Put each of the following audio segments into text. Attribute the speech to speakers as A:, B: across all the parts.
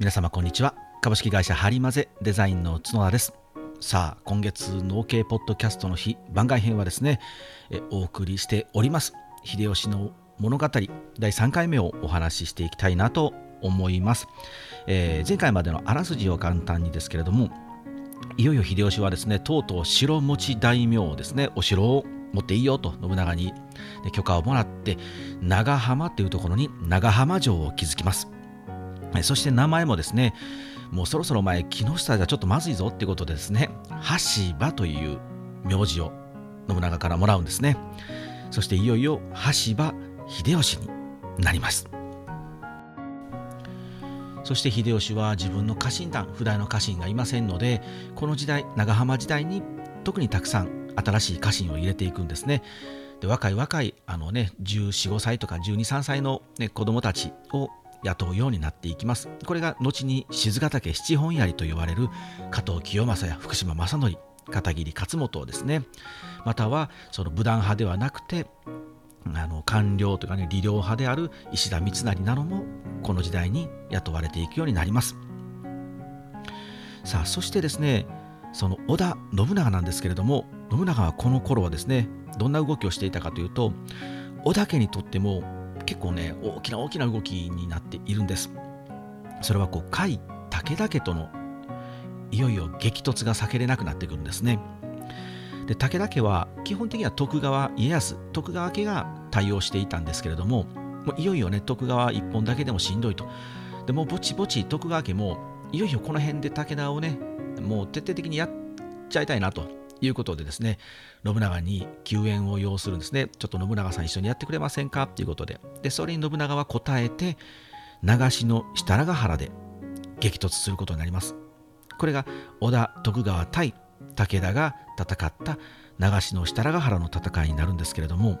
A: 皆様こんにちは。株式会社ハリマゼデザインの角田です。さあ今月農系ポッドキャストの日番外編はですねお送りしております。秀吉の物語第3回目をお話ししていきたいなと思います、えー、前回までのあらすじを簡単にですけれどもいよいよ秀吉はですねとうとう城持ち大名ですねお城を持っていいよと信長に許可をもらって長浜というところに長浜城を築きます。そして名前もですね、もうそろそろ前、木下じゃちょっとまずいぞっていうことでですね、橋場という名字を信長からもらうんですね。そしていよいよ橋場秀吉になります。そして秀吉は自分の家臣団、普代の家臣がいませんので、この時代、長浜時代に特にたくさん新しい家臣を入れていくんですね。で若い若いあの、ね、14、5歳とか12、3歳の、ね、子供たちを雇うようになっていきます。これが後に静ヶ岳七本槍と呼ばれる加藤清正や福島正則、片桐勝元ですね。またはその武断派ではなくてあの官僚というかね理領派である石田三成などもこの時代に雇われていくようになります。さあそしてですねその織田信長なんですけれども信長はこの頃はですねどんな動きをしていたかというと織田家にとっても結構ね大きな大きな動きになっているんです。それはこう甲斐武田家とのいよいよ激突が避けれなくなってくるんですね。で武田家は基本的には徳川家康徳川家が対応していたんですけれどももういよいよね徳川一本だけでもしんどいと。でもぼちぼち徳川家もいよいよこの辺で武田をねもう徹底的にやっちゃいたいなと。いうことでですね、信長に救援を要するんですね。ちょっと信長さん一緒にやってくれませんか？ということで。で、それに信長は答えて、長篠設楽原で激突することになります。これが織田徳川対武田が戦った長篠設楽原の戦いになるんですけれども、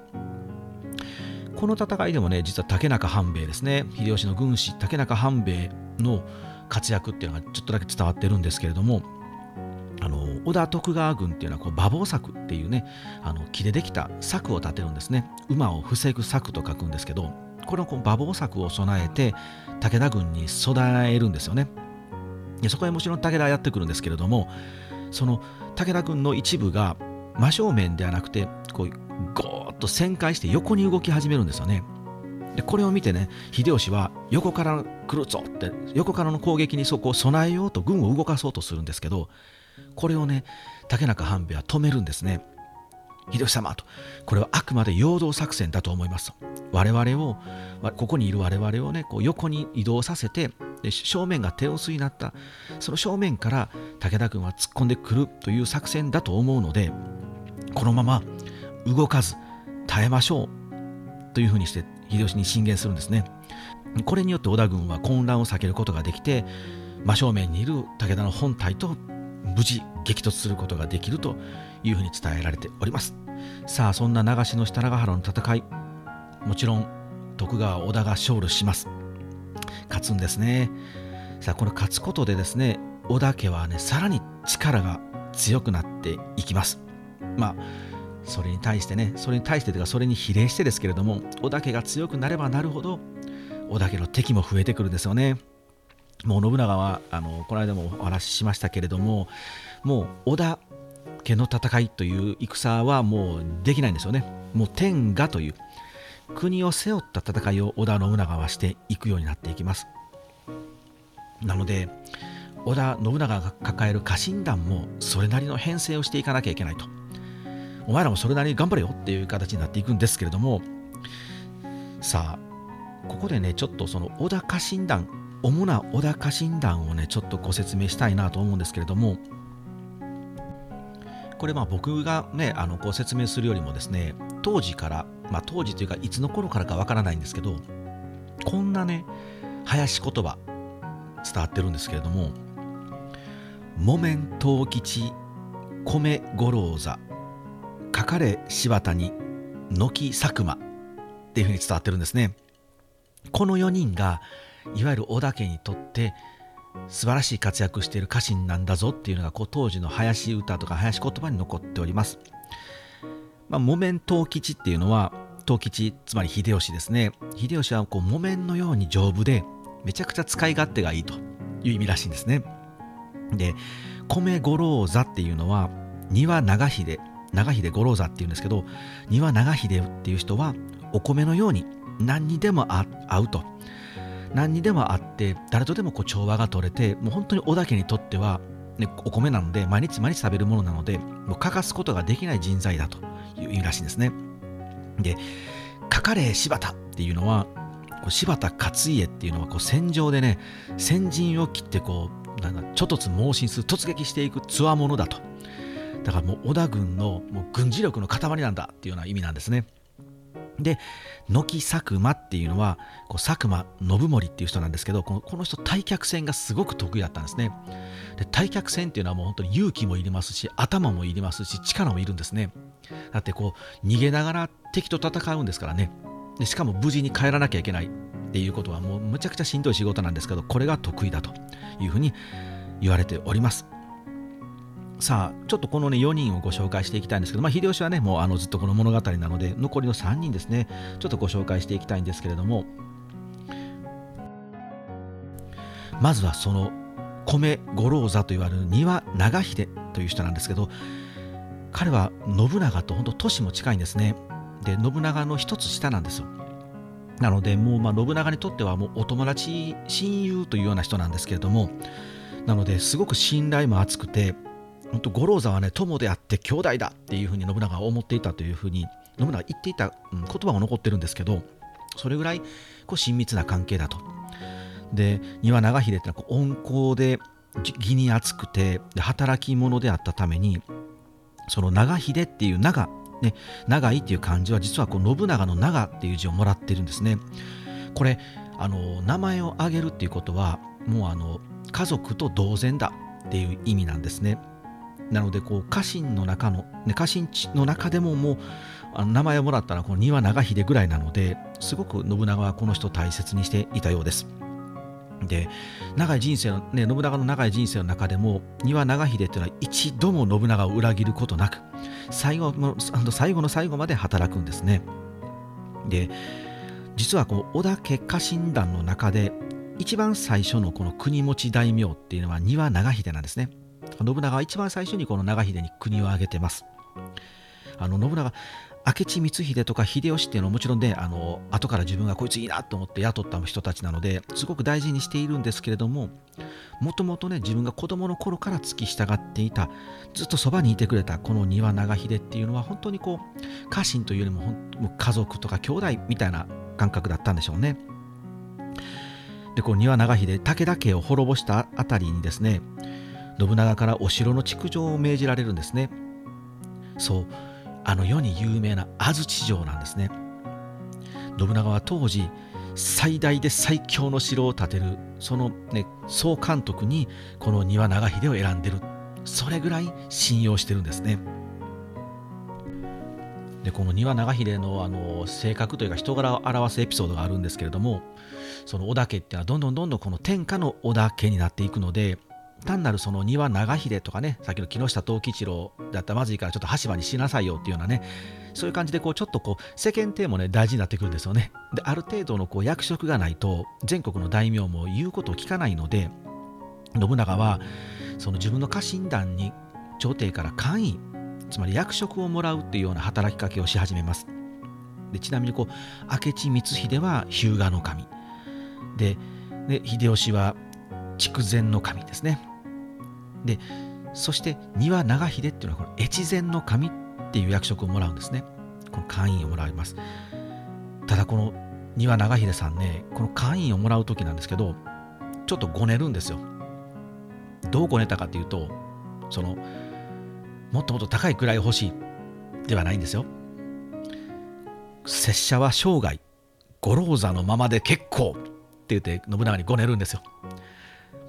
A: この戦いでもね、実は竹中半兵衛ですね、秀吉の軍師竹中半兵衛の活躍っていうのがちょっとだけ伝わってるんですけれども、あの織田徳川軍っていうのはこう馬房柵っていうねあの木でできた柵を立てるんですね。馬を防ぐ柵と書くんですけどこのこう馬房柵を備えて武田軍に備えるんですよね。でそこへもちろん武田やってくるんですけれどもその武田軍の一部が真正面ではなくてこうゴーッと旋回して横に動き始めるんですよね。でこれを見てね秀吉は横から来るぞって横からの攻撃にそこを備えようと軍を動かそうとするんですけどこれをね竹中半兵衛は止めるんですね秀吉様と。これはあくまで陽動作戦だと思います。我々をここにいる我々をねこう横に移動させてで正面が手薄になった。その正面から武田軍は突っ込んでくるという作戦だと思うのでこのまま動かず耐えましょう。というふうにして秀吉に進言するんですね。これによって織田軍は混乱を避けることができて真正面にいる武田の本体と無事激突することができるというふうに伝えられております。さあそんな長篠設楽原の戦い。もちろん徳川織田が勝利します。勝つんですね。さあこの勝つことでですね織田家はねさらに力が強くなっていきます。まあそれに対してねそれに対してというかそれに比例してですけれども織田家が強くなればなるほど織田家の敵も増えてくるんですよね。もう信長はあのこの間もお話ししましたけれどももう織田家の戦いという戦はもうできないんですよね。もう天下という国を背負った戦いを織田信長はしていくようになっていきます。なので織田信長が抱える家臣団もそれなりの編成をしていかなきゃいけないと。お前らもそれなりに頑張れよっていう形になっていくんですけれどもさあここでねちょっとその織田家臣団主な織田家臣団をねちょっとご説明したいなと思うんですけれどもこれまあ僕がねあのご説明するよりもですね当時からまあ当時というかいつの頃からかわからないんですけどこんなね林言葉伝わってるんですけれども木綿藤吉米五郎座かかれ柴谷軒佐久間っていうふうに伝わってるんですね。この4人がいわゆる織田家にとって素晴らしい活躍している家臣なんだぞっていうのがこう当時の林歌とか林言葉に残っております。まあ、木綿藤吉っていうのは藤吉つまり秀吉ですね。秀吉はこう木綿のように丈夫でめちゃくちゃ使い勝手がいいと。いう意味らしいんですね。で米五郎座っていうのは庭長秀長秀五郎座っていうんですけど庭長秀っていう人はお米のように何にでも合うと何にでもあって誰とでもこう調和が取れてもう本当に小田家にとっては、ね、お米なので毎日毎日食べるものなのでもう欠かすことができない人材だというらしいんですね。で「かかれ柴田」っていうのはこう柴田勝家っていうのはこう戦場でね先陣を切ってこうなんかちょっとつ猛進する突撃していくつわものだと。だからもう織田軍のもう軍事力の塊なんだっていうような意味なんですね。で軒佐久間っていうのはこう佐久間信盛っていう人なんですけどこのこの人対客戦がすごく得意だったんですね。で対客戦っていうのはもう本当に勇気もいりますし頭もいりますし力もいるんですね。だってこう逃げながら敵と戦うんですからね。でしかも無事に帰らなきゃいけないっていうことはもうむちゃくちゃしんどい仕事なんですけどこれが得意だというふうに言われております。さあちょっとこのね4人をご紹介していきたいんですけど、まあ、秀吉はねもうあのずっとこの物語なので残りの3人ですねちょっとご紹介していきたいんですけれども。まずはその米五郎座と言われる丹羽長秀という人なんですけど彼は信長と本当年も近いんですね。で信長の一つ下なんですよ。なのでもうまあ信長にとってはもうお友達親友というような人なんですけれどもなのですごく信頼も厚くて本当五郎座はね友であって兄弟だっていうふうに信長は思っていたというふうに信長は言っていた、言葉が残ってるんですけどそれぐらいこう親密な関係だと。で丹羽長秀ってのは温厚で義に厚くて働き者であったためにその長秀っていう長ね、長いっていう漢字は実はこう信長の長っていう字をもらってるんですね。これあの名前を挙げるっていうことはもうあの家族と同然だっていう意味なんですね。なのでこう家臣の中の、ね、家臣の中でももうあの名前をもらったのはこの丹羽長秀ぐらいなのですごく信長はこの人を大切にしていたようです。で長い人生の、ね、信長の長い人生の中でも丹羽長秀っていうのは一度も信長を裏切ることなく最後の最後の最後まで働くんですね。で実はこう織田家家臣団の中で一番最初のこの国持ち大名っていうのは丹羽長秀なんですね。信長は一番最初にこの長秀に国を挙げてます。あの信長明智光秀とか秀吉っていうのはもちろんねあの後から自分がこいついいなと思って雇った人たちなのですごく大事にしているんですけれどももともとね自分が子供の頃から付き従っていたずっとそばにいてくれたこの丹羽長秀っていうのは本当にこう家臣というよりもも家族とか兄弟みたいな感覚だったんでしょうね。でこう丹羽長秀武田家を滅ぼしたあたりにですね信長からお城の築城を命じられるんですね。そうあの世に有名な安土城なんですね。信長は当時最大で最強の城を建てるその、ね、総監督にこの丹羽長秀を選んでる。それぐらい信用してるんですね。でこの丹羽長秀のあの性格というか人柄を表すエピソードがあるんですけれどもその織田家っていうのはどんどんどんどんこの天下の織田家になっていくので単なるその庭長秀とかね、さっきの木下藤吉郎だったらまずいからちょっと羽柴にしなさいよっていうようなね、そういう感じでこうちょっとこう世間体もね大事になってくるんですよね。で、ある程度のこう役職がないと全国の大名も言うことを聞かないので、信長はその自分の家臣団に朝廷から官位、つまり役職をもらうっていうような働きかけをし始めます。でちなみにこう明智光秀は日向の神でで秀吉は筑前の神ですね。でそして丹羽長秀っていうのはこの越前の神っていう役職をもらうんですね。この会員をもらいます。ただこの丹羽長秀さんねこの会員をもらう時なんですけどちょっとごねるんですよ。どうごねたかっていうとそのもっともっと高い位欲しいではないんですよ。拙者は生涯五郎座のままで結構って言って信長にごねるんですよ。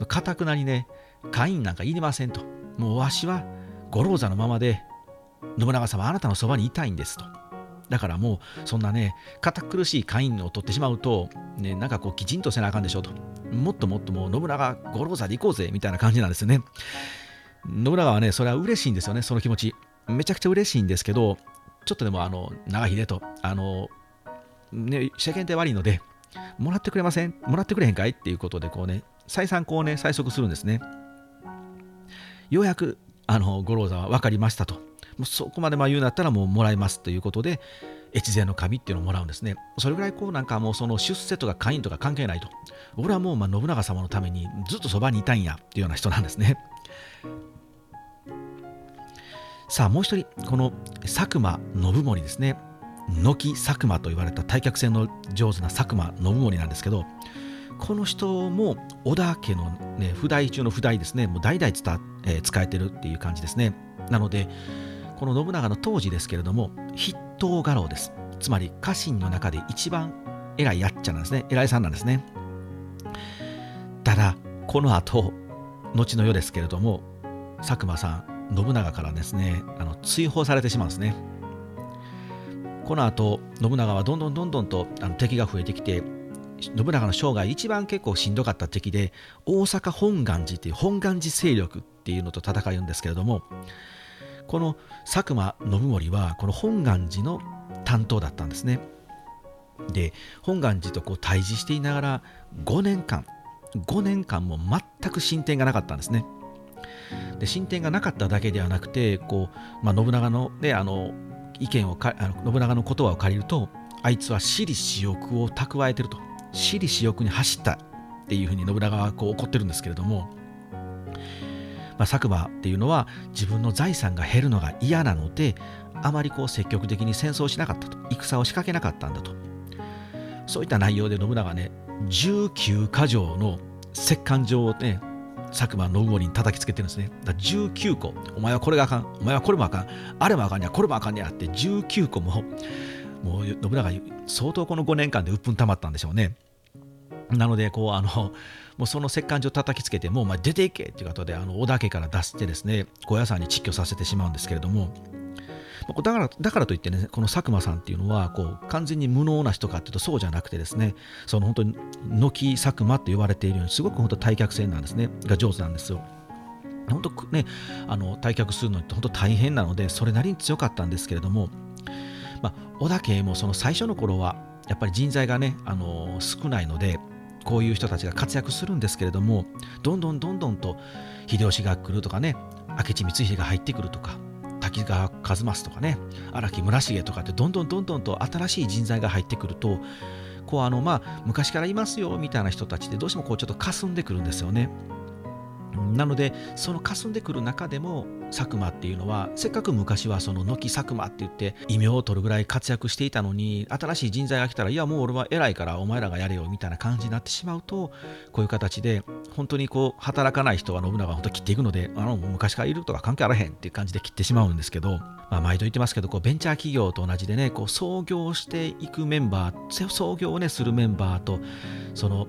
A: かたくなにね会員なんかいりませんと。もうわしは五郎座のままで、信長様あなたのそばにいたいんですと。だからもうそんなね、堅苦しい会員を取ってしまうと、ね、なんかこうきちんとせなあかんでしょうと。もっともっともう信長五郎座で行こうぜみたいな感じなんですよね。信長はね、それは嬉しいんですよね、その気持ち。めちゃくちゃ嬉しいんですけど、ちょっとでもあの、長秀と、あの、ね、世間体悪いので、もらってくれません？もらってくれへんかい？っていうことでこうね、再三こうね催促するんですね。ようやくあの五郎座は分かりましたと。もうそこまでまあ言うんだったらもうもらいますということで越前の紙っていうのをもらうんですね。それぐらいこうなんかもうその出世とか会員とか関係ないと。俺はもうまあ信長様のためにずっとそばにいたんやっていうような人なんですね。さあもう一人この佐久間信盛ですね。乃木佐久間と言われた対客戦の上手な佐久間信盛なんですけどこの人も織田家の、ね、不代中の不代ですね。もう代々伝、えー、使えてるっていう感じですね。なのでこの信長の当時ですけれども筆頭家老です。つまり家臣の中で一番偉いやっちゃなんですね。偉いさんなんですね。ただこの後後の世ですけれども佐久間さん信長からですねあの追放されてしまうんですね。この後信長はどんどんどんどんとあの敵が増えてきて信長の生涯一番結構しんどかった敵で大阪本願寺っていう本願寺勢力っていうのと戦うんですけれどもこの佐久間信盛はこの本願寺の担当だったんですね。で本願寺とこう対峙していながら5年間5年間も全く進展がなかったんですね。で進展がなかっただけではなくてこう、まあ、信長の,、ね、あの意見をかあの信長の言葉を借りるとあいつは私利私欲を蓄えてると。私利私欲に走ったっていうふうに信長はこう怒ってるんですけれども、まあ、佐久間っていうのは自分の財産が減るのが嫌なのであまりこう積極的に戦争しなかったと戦を仕掛けなかったんだとそういった内容で信長ね19箇条の折檻状をね佐久間信盛に叩きつけてるんですね。だ19個、お前はこれがあかん、お前はこれもあかん、あれもあかんや、これもあかんやって19個ももう信長相当この5年間で鬱憤たまったんでしょうね。なのでこうあのもうその折檻状叩きつけてもうお前出ていけっていうことであの織田家から出してですね小屋さんに窒居させてしまうんですけれどもだからだからといってねこの佐久間さんっていうのはこう完全に無能な人かっていうとそうじゃなくてですねその本当に軒佐久間って言われているようにすごく本当対客戦なんですねが上手なんですよ。本当ねあの退却するのって本当大変なのでそれなりに強かったんですけれどもまあ、織田家もその最初の頃はやっぱり人材がね、あの少ないのでこういう人たちが活躍するんですけれどもどんどんどんどんと秀吉が来るとかね明智光秀が入ってくるとか滝川一益とかね荒木村重とかってどんどんどんどんと新しい人材が入ってくるとこうあのまあ昔からいますよみたいな人たちってどうしてもこうちょっと霞んでくるんですよね。なのでその霞んでくる中でも佐久間っていうのはせっかく昔はその軒佐久間って言って異名を取るぐらい活躍していたのに新しい人材が来たらいやもう俺は偉いからお前らがやれよみたいな感じになってしまうとこういう形で本当にこう働かない人は信長は本当切っていくのであの昔からいるとか関係あらへんっていう感じで切ってしまうんですけど、まあ、毎度言ってますけどこうベンチャー企業と同じでねこう創業していくメンバー創業をねするメンバーとその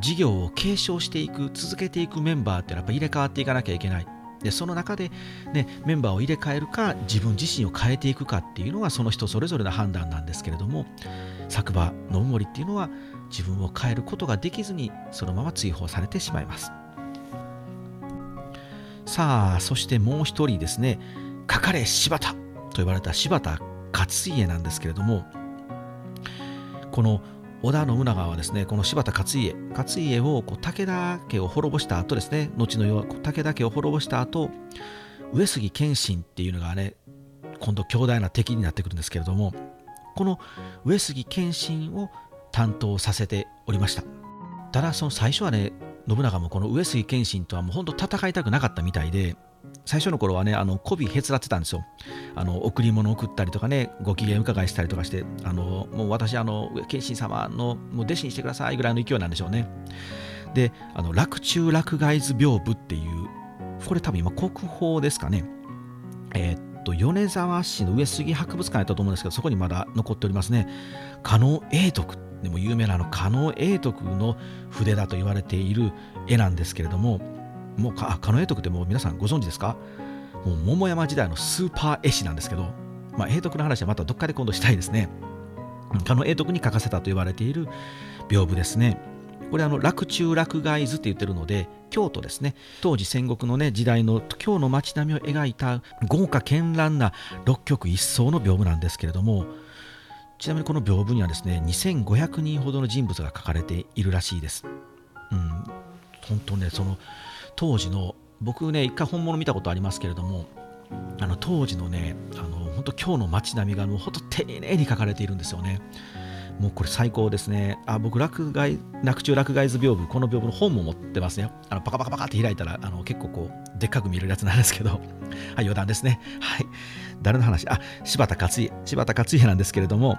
A: 事業を継承していく続けていくメンバーってやっぱ入れ替わっていかなきゃいけない。でその中で、ね、メンバーを入れ替えるか自分自身を変えていくかっていうのがその人それぞれの判断なんですけれども作馬信盛っていうのは自分を変えることができずにそのまま追放されてしまいます。さあそしてもう一人ですね「かかれ柴田」と呼ばれた柴田勝家なんですけれどもこの織田信長はですねこの柴田勝家勝家をこう武田家を滅ぼした後ですね後の世は武田家を滅ぼした後上杉謙信っていうのがね今度強大な敵になってくるんですけれどもこの上杉謙信を担当させておりました。ただその最初はね信長もこの上杉謙信とはもう本当戦いたくなかったみたいで最初の頃はね、あの媚びへつらってたんですよ。あの贈り物を送ったりとかね、ご機嫌伺いしたりとかして、あのもう私、あの謙信様のもう弟子にしてくださいぐらいの勢いなんでしょうね。で、あの洛中洛外図屏風っていう、これ多分今、国宝ですかね。えー、っと、米沢市の上杉博物館やったと思うんですけど、そこにまだ残っておりますね。加納永徳でも有名なあの加納永徳の筆だと言われている絵なんですけれども、もうか、狩野英徳ってもう皆さんご存知ですか？もう桃山時代のスーパー絵師なんですけど、まあ、英徳の話はまたどっかで今度したいですね。狩野英徳に書かせたと言われている屏風ですね。これあの洛中洛外図って言ってるので京都ですね当時戦国のね時代の京の街並みを描いた豪華絢爛な六曲一層の屏風なんですけれどもちなみにこの屏風にはですね2500人ほどの人物が書かれているらしいです。うん、本当ねその当時の僕ね一回本物見たことありますけれどもあの当時のねあの本当今日の街並みがもう本当丁寧に書かれているんですよねもうこれ最高ですね。あ僕落外、落中落外図屏風、この屏風の本も持ってますね。あのパカパカパカって開いたらあの結構こうでっかく見えるやつなんですけど、はい、余談ですね。はい。誰の話？あ、柴田勝家。柴田勝家なんですけれども、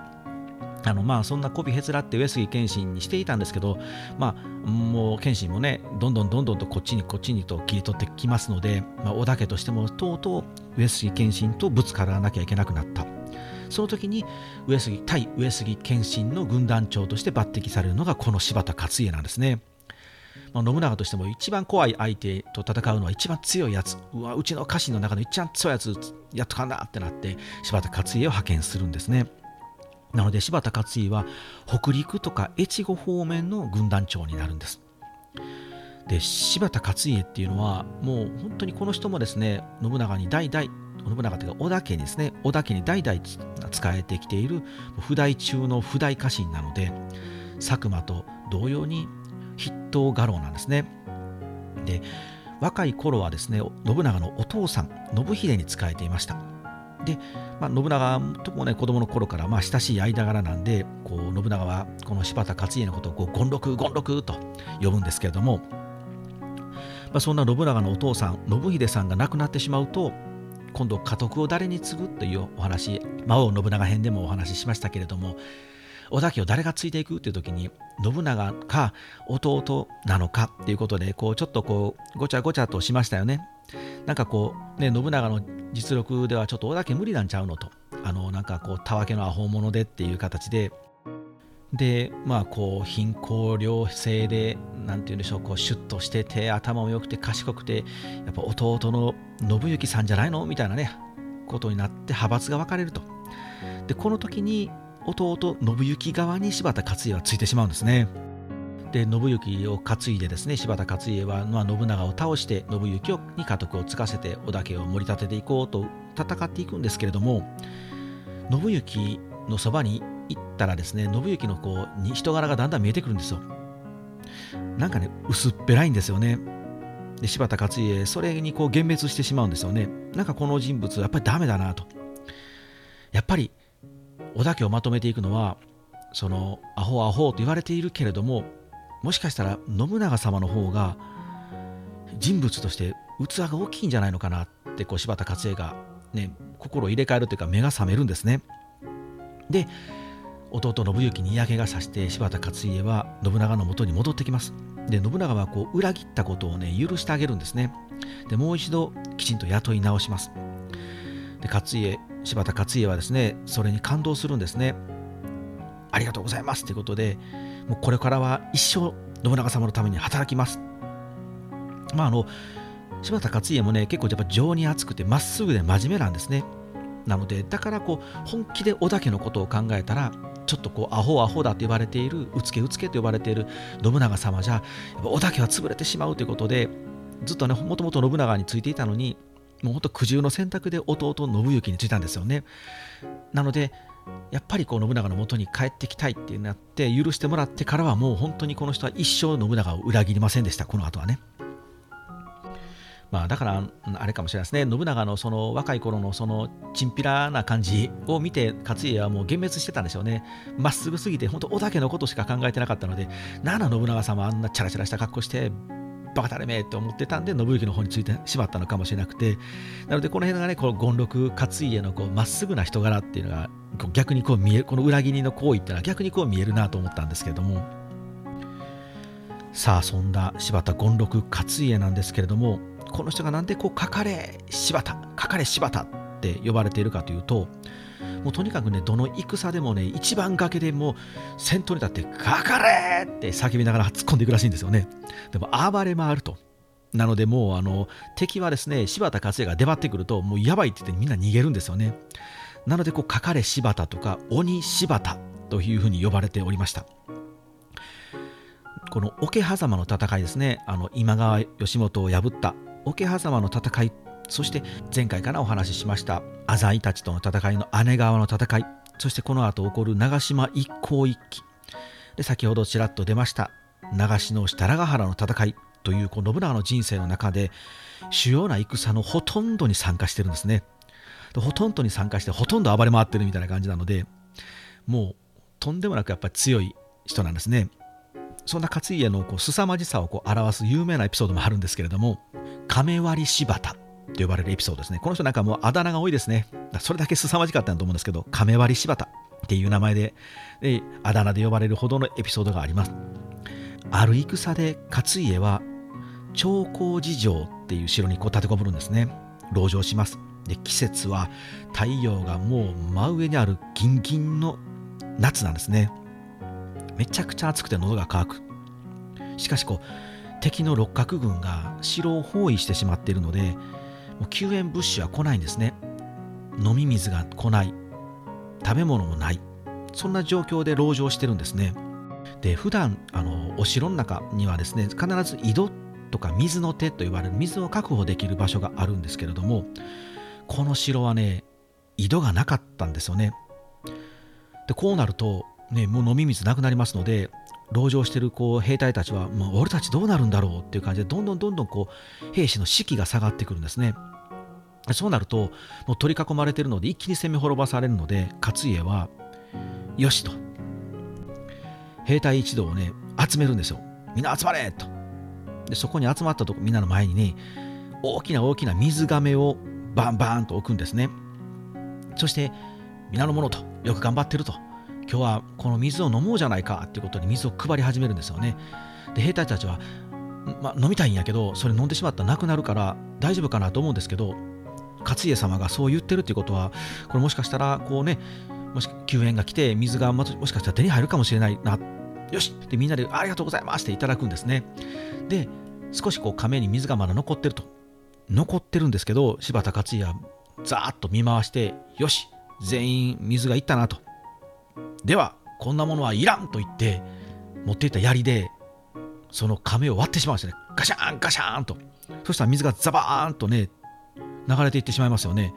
A: あのまあそんな媚びへつらって上杉謙信にしていたんですけど、まあ、もう謙信もねどんどんどんどんとこっちにこっちにと切り取ってきますので、まあ、織田家としてもとうとう上杉謙信とぶつからなきゃいけなくなったその時に上杉対上杉謙信の軍団長として抜擢されるのがこの柴田勝家なんですね。まあ、信長としても一番怖い相手と戦うのは一番強いやつうわうちの家臣の中の一番強いやつやっとかんなってなって柴田勝家を派遣するんですね。なので柴田勝家は北陸とか越後方面の軍団長になるんです。で柴田勝家っていうのはもう本当にこの人もですね信長に代々信長というか織田家にですね織田家に代々仕えてきている不代中の不代家臣なので佐久間と同様に筆頭家老なんですね。で若い頃はですね信長のお父さん信秀に仕えていました。で、まあ、信長ともね子供の頃からまあ親しい間柄なんでこう信長はこの柴田勝家のことをこう権六権六と呼ぶんですけれども、まあ、そんな信長のお父さん信秀さんが亡くなってしまうと今度家督を誰に継ぐというお話魔王信長編でもお話ししましたけれども織田家を誰が継いでいくっていう時に信長か弟なのかっていうことでこうちょっとこうごちゃごちゃとしましたよね。なんかこうね信長の実力ではちょっと織田家無理なんちゃうのと。あのなんかこうたわけのアホ者でっていう形で。でまあこう貧困良性で何て言うんでしょうこうシュッとしてて頭も良くて賢くてやっぱ弟の信行さんじゃないのみたいなねことになって派閥が分かれると。でこの時に弟信行側に柴田勝家はついてしまうんですね。で信行を担いでですね柴田勝家は、まあ、信長を倒して信行に家督を継がせて織田家を盛り立てていこうと戦っていくんですけれども信行のそばに行ったらですね信行のこう人柄がだんだん見えてくるんですよ。なんかね薄っぺらいんですよね。で柴田勝家それにこう幻滅してしまうんですよね。なんかこの人物やっぱりダメだなと。やっぱり織田家をまとめていくのはそのアホアホと言われているけれどももしかしたら信長様の方が人物として器が大きいんじゃないのかなってこう柴田勝家がね心を入れ替えるというか目が覚めるんですね。で弟信行に嫌気がさして柴田勝家は信長のもとに戻ってきます。で信長はこう裏切ったことをね許してあげるんですね。でもう一度きちんと雇い直します。で勝家柴田勝家はですねそれに感動するんですねありがとうございますということでもうこれからは一生信長様のために働きます。まああの柴田勝家もね結構やっぱ情に厚くてまっすぐで真面目なんですね。なのでだからこう本気で織田家のことを考えたらちょっとこうアホアホだと言われているうつけうつけと呼ばれている信長様じゃ織田家は潰れてしまうということでずっとねもともと信長についていたのにもうほんと苦渋の選択で弟信行についたんですよね。なのでやっぱりこう信長のもとに帰ってきたいってなって許してもらってからはもう本当にこの人は一生信長を裏切りませんでした。この後はね。まあだからあれかもしれないですね。信長のその若い頃のそのチンピラな感じを見て勝家はもう幻滅してたんでしょうね。まっすぐすぎて本当織田家のことしか考えてなかったのでなら信長様あんなチャラチャラした格好してバカたれめって思ってたんで信行の方についてしまったのかもしれなくてなのでこの辺がねこの権六勝家のまっすぐな人柄っていうのが逆にこう見えるこの裏切りの行為っていうのは逆にこう見えるなと思ったんですけれども。さあそんな柴田権六勝家なんですけれどもこの人がなんでこうかかれ柴田かかれ柴田って呼ばれているかというともうとにかくねどの戦でもね一番崖でもう先頭に立って「かかれ!」って叫びながら突っ込んでいくらしいんですよね。でも暴れ回ると。なのでもうあの敵はですね柴田勝家が出張ってくるともうやばいって言ってみんな逃げるんですよね。なのでこうかかれ柴田とか鬼柴田というふうに呼ばれておりました。この桶狭間の戦いですね。あの今川義元を破った桶狭間の戦いそして前回からお話ししました浅井たちとの戦いの姉川の戦いそしてこの後起こる長島一向一揆で先ほどちらっと出ました長篠設楽原の戦いというこう信長の人生の中で主要な戦のほとんどに参加してるんですね。ほとんどに参加してほとんど暴れ回ってるみたいな感じなのでもうとんでもなくやっぱり強い人なんですね。そんな勝家のこう凄まじさをこう表す有名なエピソードもあるんですけれども亀割柴田と呼ばれるエピソードですね。この人なんかもうあだ名が多いですね。それだけ凄まじかったと思うんですけど亀割柴田っていう名前でであだ名で呼ばれるほどのエピソードがあります。ある戦で勝家は長江寺城っていう城にこう立てこもるんですね。籠城します。で季節は太陽がもう真上にあるギンギンの夏なんですね。めちゃくちゃ暑くて喉が渇く。しかしこう敵の六角軍が城を包囲してしまっているのでもう救援物資は来ないんですね。飲み水が来ない。食べ物もない。そんな状況で籠城してるんですね。で普段あのお城の中にはですね必ず井戸とか水の手と言われる水を確保できる場所があるんですけれどもこの城はね井戸がなかったんですよねでこうなると、ね、もう飲み水なくなりますので籠城してるこう兵隊たちは、もう俺たちどうなるんだろうっていう感じでどんどんどんどんこう兵士の士気が下がってくるんですね。そうなるともう取り囲まれてるので一気に攻め滅ぼされるので勝家はよしと。兵隊一同をね集めるんですよ。みんな集まれと。でそこに集まったとこみんなの前にね大きな大きな水がめをバンバンと置くんですね。そして皆の者とよく頑張ってると。今日はこの水を飲もうじゃないかっていうことに水を配り始めるんですよね。で兵隊たちは、ま飲みたいんやけどそれ飲んでしまったらなくなるから大丈夫かなと思うんですけど勝家様がそう言ってるっていうことはこれもしかしたらこうねもし救援が来て水がもしかしたら手に入るかもしれないなよしでみんなでありがとうございますっていただくんですね。で少しこう亀に水がまだ残ってると残ってるんですけど柴田勝家はザーッと見回してよし全員水がいったなと。ではこんなものはいらんと言って持っていた槍でその亀を割ってしまうんですね。ガシャーンガシャンと。そしたら水がザバーンとね流れていってしまいますよね。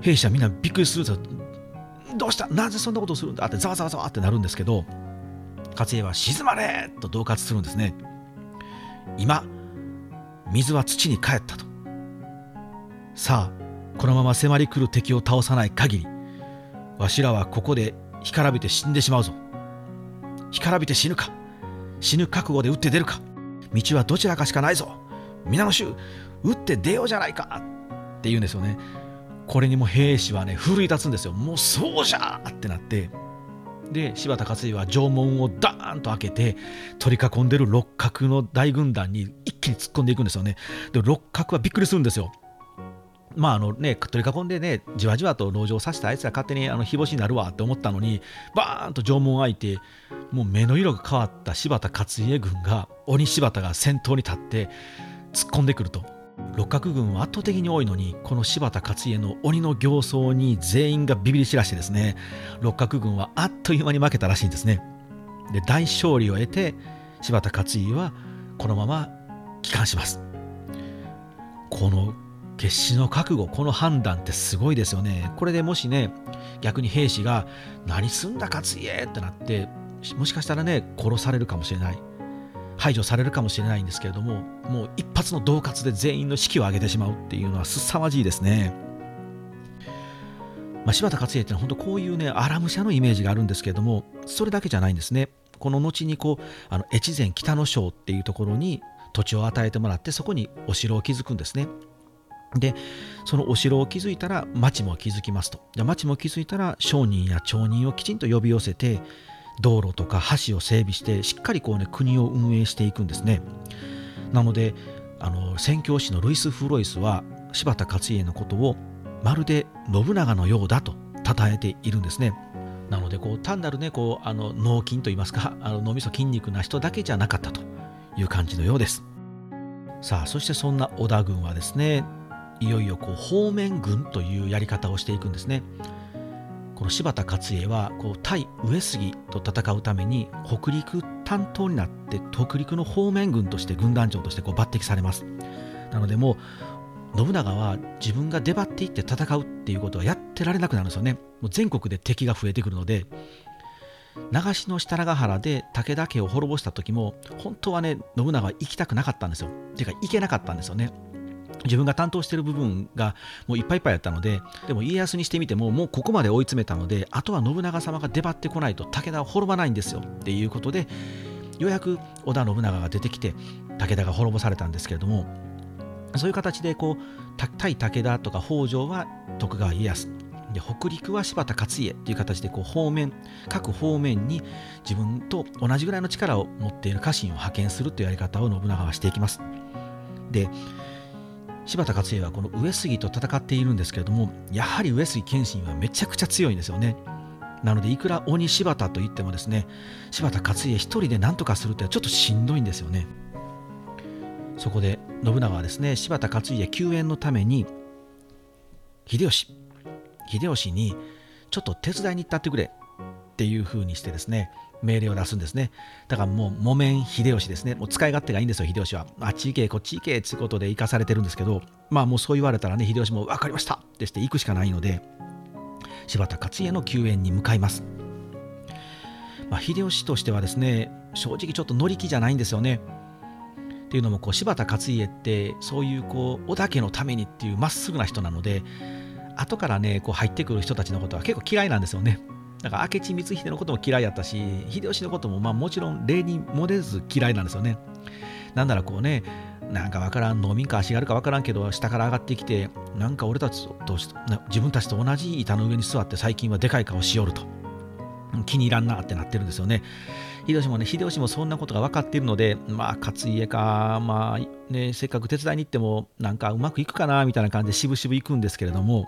A: 兵士はみんなびっくりするんですよどうした？なぜそんなことをするんだ？ってざわざわざわってなるんですけど勝家は静まれと恫喝するんですね。今水は土に帰ったと。さあこのまま迫り来る敵を倒さない限りわしらはここで干からびて死んでしまうぞ。干からびて死ぬか。死ぬ覚悟で打って出るか。道はどちらかしかないぞ。皆の衆打って出ようじゃないか。って言うんですよね。これにも兵士はね奮い立つんですよ。もうそうじゃってなって。で柴田勝家は城門をダーンと開けて取り囲んでる六角の大軍団に一気に突っ込んでいくんですよね。で六角はびっくりするんですよ。まああのね、取り囲んでね、じわじわと籠城させたあいつら勝手にあの日干しになるわって思ったのに、バーンと城門開いて、もう目の色が変わった柴田勝家軍が、鬼柴田が先頭に立って突っ込んでくると。六角軍は圧倒的に多いのにこの柴田勝家の鬼の形相に全員がビビり散らしてですね六角軍はあっという間に負けたらしいんですねで大勝利を得て柴田勝家はこのまま帰還しますこの決死の覚悟この判断ってすごいですよねこれでもしね逆に兵士が「何すんだ勝家!」ってなってもしかしたらね殺されるかもしれない排除されるかもしれないんですけれどももう一発の恫喝で全員の士気を上げてしまうっていうのは凄まじいですね。まあ、柴田勝家ってのは本当こういうね荒武者のイメージがあるんですけれどもそれだけじゃないんですね。この後にこうあの越前北の省っていうところに土地を与えてもらってそこにお城を築くんですね。でそのお城を築いたら町も築きますと。で町も築いたら商人や町人をきちんと呼び寄せて道路とか橋を整備してしっかりこうね国を運営していくんですね。なのであの宣教師のルイス・フロイスは柴田勝家のことをまるで信長のようだと称えているんですね。なのでこう単なるねこうあの脳筋といいますか あの脳みそ筋肉な人だけじゃなかったという感じのようです。さあそしてそんな織田軍はですねいよいよこう方面軍というやり方をしていくんですねこの柴田勝家はこう対上杉と戦うために北陸担当になって北陸の方面軍として軍団長としてこう抜擢されますなのでもう信長は自分が出張っていって戦うっていうことはやってられなくなるんですよねもう全国で敵が増えてくるので長篠設楽原で武田家を滅ぼした時も本当はね信長は行きたくなかったんですよ。ていうか行けなかったんですよね。自分が担当している部分がもういっぱいいっぱいやったのででも家康にしてみてももうここまで追い詰めたのであとは信長様が出張ってこないと武田は滅ばないんですよ。っていうことでようやく織田信長が出てきて武田が滅ぼされたんですけれどもそういう形でこう対武田とか北条は徳川家康。で北陸は柴田勝家という形でこう方面各方面に自分と同じぐらいの力を持っている家臣を派遣するというやり方を信長はしていきます。で柴田勝家はこの上杉と戦っているんですけれどもやはり上杉謙信はめちゃくちゃ強いんですよね。なのでいくら鬼柴田といってもですね柴田勝家一人で何とかするってちょっとしんどいんですよね。そこで信長はですね柴田勝家救援のために秀吉秀吉にちょっと手伝いに行ったってくれっていう風にしてですね命令を出すんですね。だからもう木綿秀吉ですね。もう使い勝手がいいんですよ秀吉は。あっち行けこっち行けってことで生かされてるんですけどまあもうそう言われたらね秀吉も分かりましたってして行くしかないので柴田勝家の救援に向かいます、まあ、秀吉としてはですね正直ちょっと乗り気じゃないんですよね。っていうのもこう柴田勝家ってそういうこう織田家のためにっていうまっすぐな人なので後からねこう入ってくる人たちのことは結構嫌いなんですよね。だから明智光秀のことも嫌いやったし秀吉のこともまあもちろん例に漏れず嫌いなんですよね。なんならこうねなんかわからん農民か足があるかわからんけど下から上がってきてなんか俺たちと自分たちと同じ板の上に座って最近はでかい顔しよると。気に入らんなってなってるんですよね。秀吉もね秀吉もそんなことが分かっているのでまあ勝家かまあねせっかく手伝いに行ってもなんかうまくいくかなみたいな感じで渋々行くんですけれども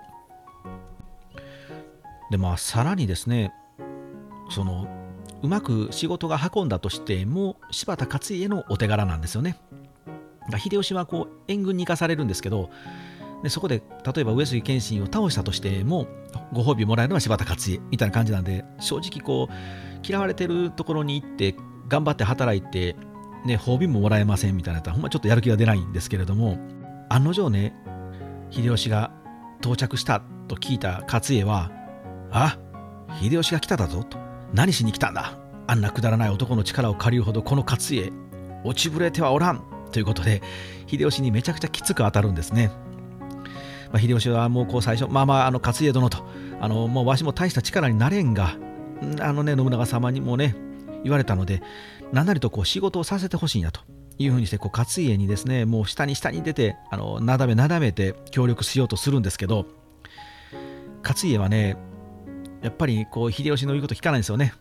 A: でまあさらにですねそのうまく仕事が運んだとしても柴田勝家のお手柄なんですよね。秀吉はこう援軍に行かされるんですけどでそこで例えば上杉謙信を倒したとしてもご褒美もらえるのは柴田勝家みたいな感じなんで正直こう嫌われてるところに行って頑張って働いて、ね、褒美ももらえませんみたいなやったらほんまちょっとやる気が出ないんですけれども案の定ね秀吉が到着したと聞いた勝家はあ秀吉が来ただぞと。何しに来たんだ？あんなくだらない男の力を借りるほどこの勝家、落ちぶれてはおらんということで、秀吉にめちゃくちゃきつく当たるんですね。まあ、秀吉はもうこう最初、まあまあ、あの勝家殿と、あのもうわしも大した力になれんが、あのね、信長様にもね、言われたので、何なりとこう仕事をさせてほしいんやというふうにして、こう勝家にですね、もう下に下に出て、あのなだめなだめて協力しようとするんですけど、勝家はね、やっぱりこう秀吉の言うこと聞かないんですよね。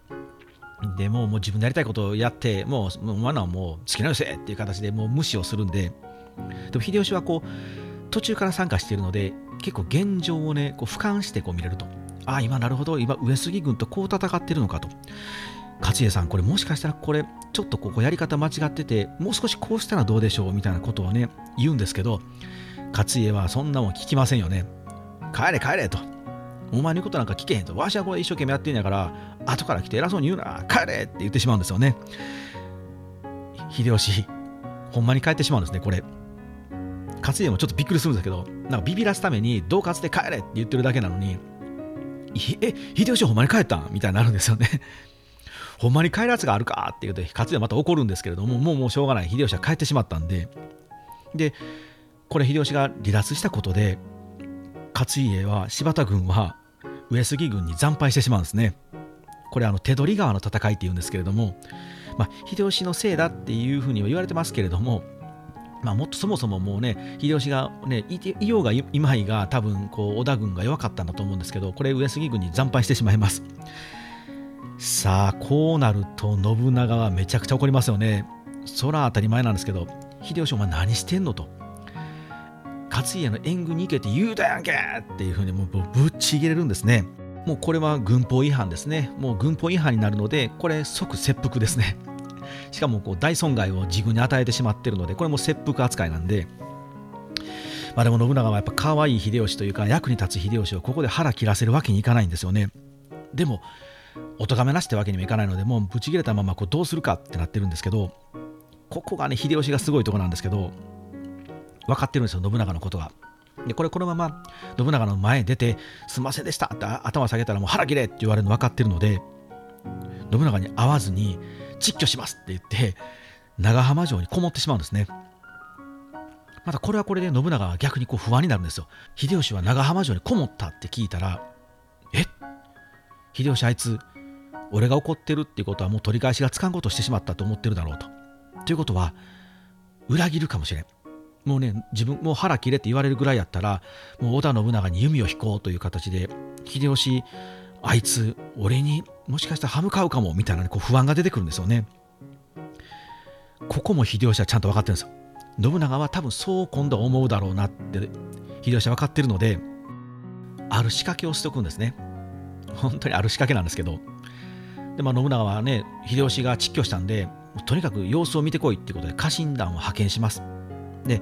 A: でもうもう自分のやりたいことをやってもうお前のはもう好きなよせっていう形でもう無視をするんで。でも秀吉はこう途中から参加しているので結構現状をねこう俯瞰してこう見れると。ああ今なるほど今上杉軍とこう戦ってるのかと。勝家さんこれもしかしたらこれちょっとここやり方間違っててもう少しこうしたらどうでしょうみたいなことをね言うんですけど勝家はそんなもん聞きませんよね。帰れ帰れと。お前のことなんか聞けへんと。わしはこれ一生懸命やってんやから、後から来て偉そうに言うな、帰れって言ってしまうんですよね。秀吉、ほんまに帰ってしまうんですね、これ。勝家もちょっとびっくりするんですけど、なんかビビらすために、恫喝で帰れって言ってるだけなのに、え、秀吉ほんまに帰ったん？みたいになるんですよね。ほんまに帰るやつがあるかって言うと、勝家また怒るんですけれども、もうもうしょうがない。秀吉は帰ってしまったんで、で、これ秀吉が離脱したことで、勝家は柴田軍は上杉軍に惨敗してしまうんですね。これあの手取川の戦いっていうんですけれども、まあ、秀吉のせいだっていうふうには言われてますけれども、まあ、もっとそもそももうね秀吉がねいようがいまいが多分こう織田軍が弱かったんだと思うんですけどこれ上杉軍に惨敗してしまいます。さあこうなると信長はめちゃくちゃ怒りますよね。そら当たり前なんですけど秀吉お前何してんのと。勝家の援軍に行けって言うたやんけっていうふうにもうぶっちぎれるんですね。もうこれは軍法違反ですね。もう軍法違反になるので、これ即切腹ですね。しかもこう大損害を自分に与えてしまってるので、これも切腹扱いなんで、まあでも信長はやっぱ可愛い秀吉というか役に立つ秀吉をここで腹切らせるわけにいかないんですよね。でも、お咎めなしってわけにもいかないので、もうぶち切れたままこうどうするかってなってるんですけど、ここがね、秀吉がすごいとこなんですけど、分かってるんですよ、信長のことが。で、これこのまま信長の前に出て、すんませんでしたって頭下げたらもう腹切れって言われるの分かってるので、信長に会わずに窒居しますって言って長浜城にこもってしまうんですね。またこれはこれで信長は逆にこう不安になるんですよ。秀吉は長浜城にこもったって聞いたらえ秀吉あいつ俺が怒ってるっていうことはもう取り返しがつかんことしてしまったと思ってるだろうと。ということは裏切るかもしれん。もうね自分もう腹切れって言われるぐらいやったらもう織田信長に弓を引こうという形で秀吉あいつ俺にもしかしたら歯向かうかもみたいな、こう不安が出てくるんですよね。ここも秀吉はちゃんと分かってるんですよ。信長は多分そう今度は思うだろうなって秀吉は分かってるのである仕掛けをしておくんですね。本当にある仕掛けなんですけど。で、まあ、信長はね秀吉が窒居したんでとにかく様子を見てこいってことで家臣団を派遣します。で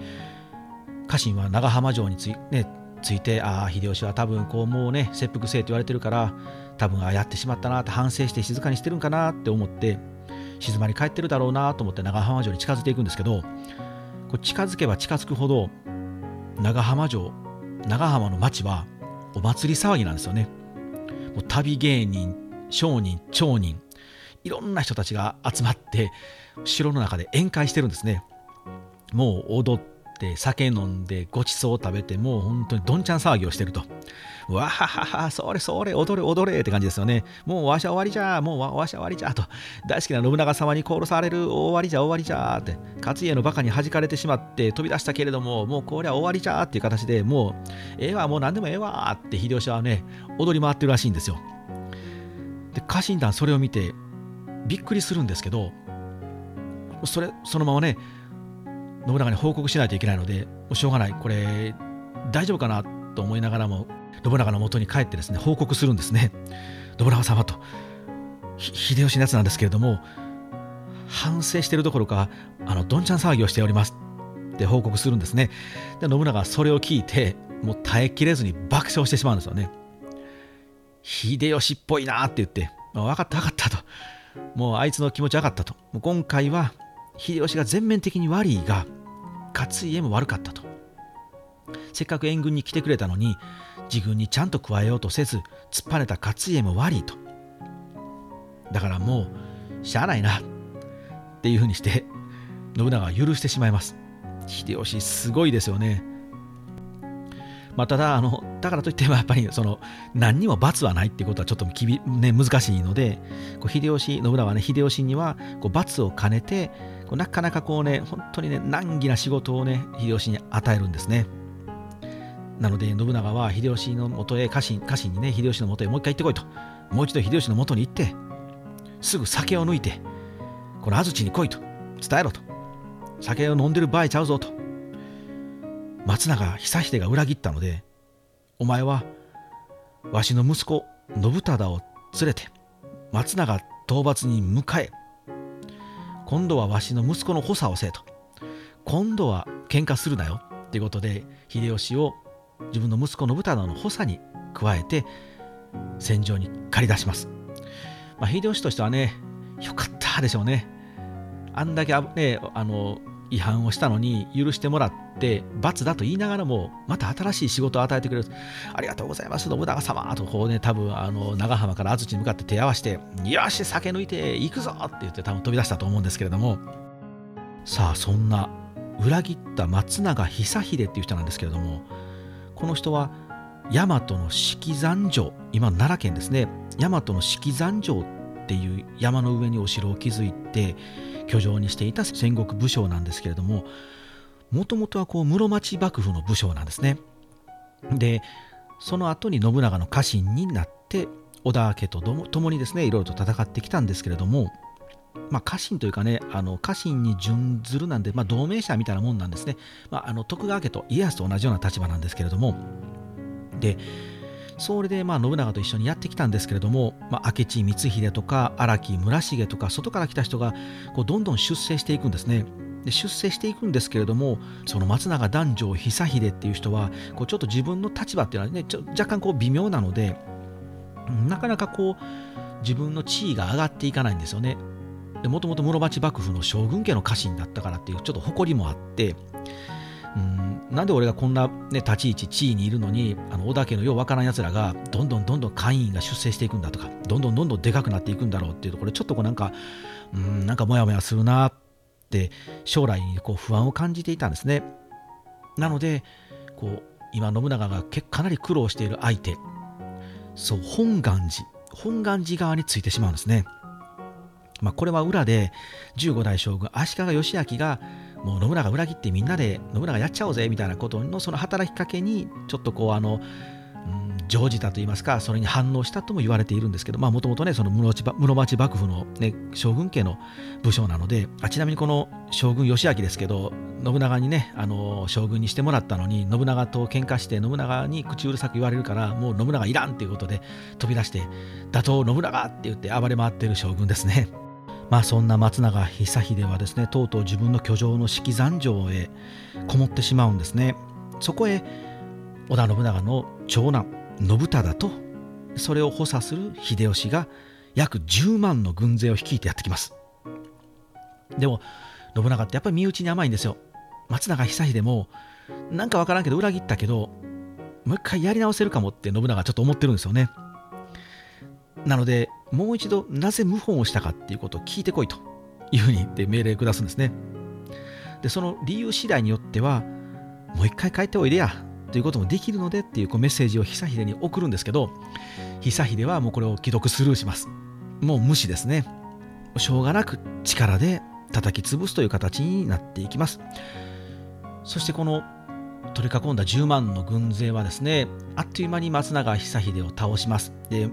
A: 家臣は長浜城につい,、ね、ついてああ秀吉は多分こうもうね切腹せえって言われてるから多分あやってしまったなって反省して静かにしてるんかなって思って静まり返ってるだろうなと思って長浜城に近づいていくんですけどこう近づけば近づくほど長浜城長浜の町はお祭り騒ぎなんですよね。もう旅芸人商人町人いろんな人たちが集まって城の中で宴会してるんですね。もう踊って酒飲んでごちそう食べてもう本当にどんちゃん騒ぎをしてると。わはははそれそれ踊れ踊れって感じですよね。もうわしは終わりじゃもうわしは終わりじゃと。大好きな信長様に殺される終わりじゃ終わりじゃって。勝家のバカに弾かれてしまって飛び出したけれどももうこれは終わりじゃっていう形でもうええわもう何でもええわって秀吉はね踊り回ってるらしいんですよ。で家臣団それを見てびっくりするんですけどそれそのままね信長に報告しないといけないのでもうしょうがない。これ大丈夫かなと思いながらも信長のもとに帰ってですね報告するんですね。信長様と。秀吉のやつなんですけれども反省してるどころかあのどんちゃん騒ぎをしておりますって報告するんですね。で信長はそれを聞いてもう耐えきれずに爆笑してしまうんですよね。秀吉っぽいなって言って、ま、分かった分かったと。もうあいつの気持ち分かったと。もう今回は秀吉が全面的に悪いが勝家も悪かったと。せっかく援軍に来てくれたのに自軍にちゃんと加えようとせず突っぱねた勝家も悪いと。だからもうしゃあないなっていうふうにして信長は許してしまいます。秀吉すごいですよね。まあ、ただあのだからといってもやっぱりその何にも罰はないっていうことはちょっときび、ね、難しいのでこう秀吉信長はね秀吉にはこう罰を兼ねてこうなかなかこうね本当にね難儀な仕事をね秀吉に与えるんですね。なので信長は秀吉のもとへ家臣家臣にね秀吉のもとへもう一回行ってこいと。もう一度秀吉のもとに行ってすぐ酒を抜いてこの安土に来いと。伝えろと。酒を飲んでる場合ちゃうぞと。松永久秀が裏切ったのでお前はわしの息子信忠を連れて松永討伐に迎え今度はわしの息子の補佐をせえと今度は喧嘩するなよっていうことで秀吉を自分の息子信忠の補佐に加えて戦場に駆り出します、まあ、秀吉としてはねよかったでしょうね。あんだけねあの違反をしたのに許してもらって罰だと言いながらもまた新しい仕事を与えてくれる。ありがとうございます信長様。とこうね多分あの長浜から安土に向かって手合わせてよし酒抜いて行くぞって言って多分飛び出したと思うんですけれども。さあそんな裏切った松永久秀っていう人なんですけれどもこの人は大和の式山城今奈良県ですね。大和の式山城っていう山の上にお城を築いて居城にしていた戦国武将なんですけれどももともとはこう室町幕府の武将なんですね。でその後に信長の家臣になって織田家と共にですねいろいろと戦ってきたんですけれども、まあ、家臣というかねあの家臣に準ずるなんで、まあ、同盟者みたいなもんなんですね、まあ、あの徳川家と家康と同じような立場なんですけれどもでそれでまあ信長と一緒にやってきたんですけれども、まあ、明智光秀とか荒木村重とか外から来た人がこうどんどん出世していくんですね。で出世していくんですけれどもその松永男女久秀っていう人はこうちょっと自分の立場っていうのはねちょ若干こう微妙なのでなかなかこう自分の地位が上がっていかないんですよね。もともと室町幕府の将軍家の家臣だったからっていうちょっと誇りもあってうん。なんで俺がこんな、ね、立ち位置地位にいるのにあの織田家のようわからんやつらがどんどんどんどん会員が出世していくんだとかどんどんどんどんでかくなっていくんだろうっていうところちょっとこうなんかうんなんかモヤモヤするなって将来にこう不安を感じていたんですね。なのでこう今信長がかなり苦労している相手そう本願寺本願寺側についてしまうんですね。まあ、これは裏で15代将軍足利義昭がもう信長裏切ってみんなで信長やっちゃおうぜみたいなことのその働きかけにちょっとこうあの、うん、乗じたといいますかそれに反応したとも言われているんですけどもともとねその室町幕府の、ね、将軍家の武将なのであちなみにこの将軍義昭ですけど信長にねあの将軍にしてもらったのに信長と喧嘩して信長に口うるさく言われるからもう信長いらんっていうことで飛び出して打倒信長って言って暴れ回ってる将軍ですね。まあ、そんな松永久秀はですねとうとう自分の居城の式山城へこもってしまうんですね。そこへ織田信長の長男信忠とそれを補佐する秀吉が約10万の軍勢を率いてやってきます。でも信長ってやっぱり身内に甘いんですよ。松永久秀もなんかわからんけど裏切ったけどもう一回やり直せるかもって信長ちょっと思ってるんですよね。なのでもう一度なぜ謀反をしたかっていうことを聞いてこいというふうに言って命令を下すんですね。でその理由次第によってはもう一回帰っておいでやということもできるのでっていうこうメッセージを久秀に送るんですけど久秀はもうこれを既読スルーします。もう無視ですね。しょうがなく力で叩き潰すという形になっていきます。そしてこの取り囲んだ10万の軍勢はですねあっという間に松永久秀を倒します。で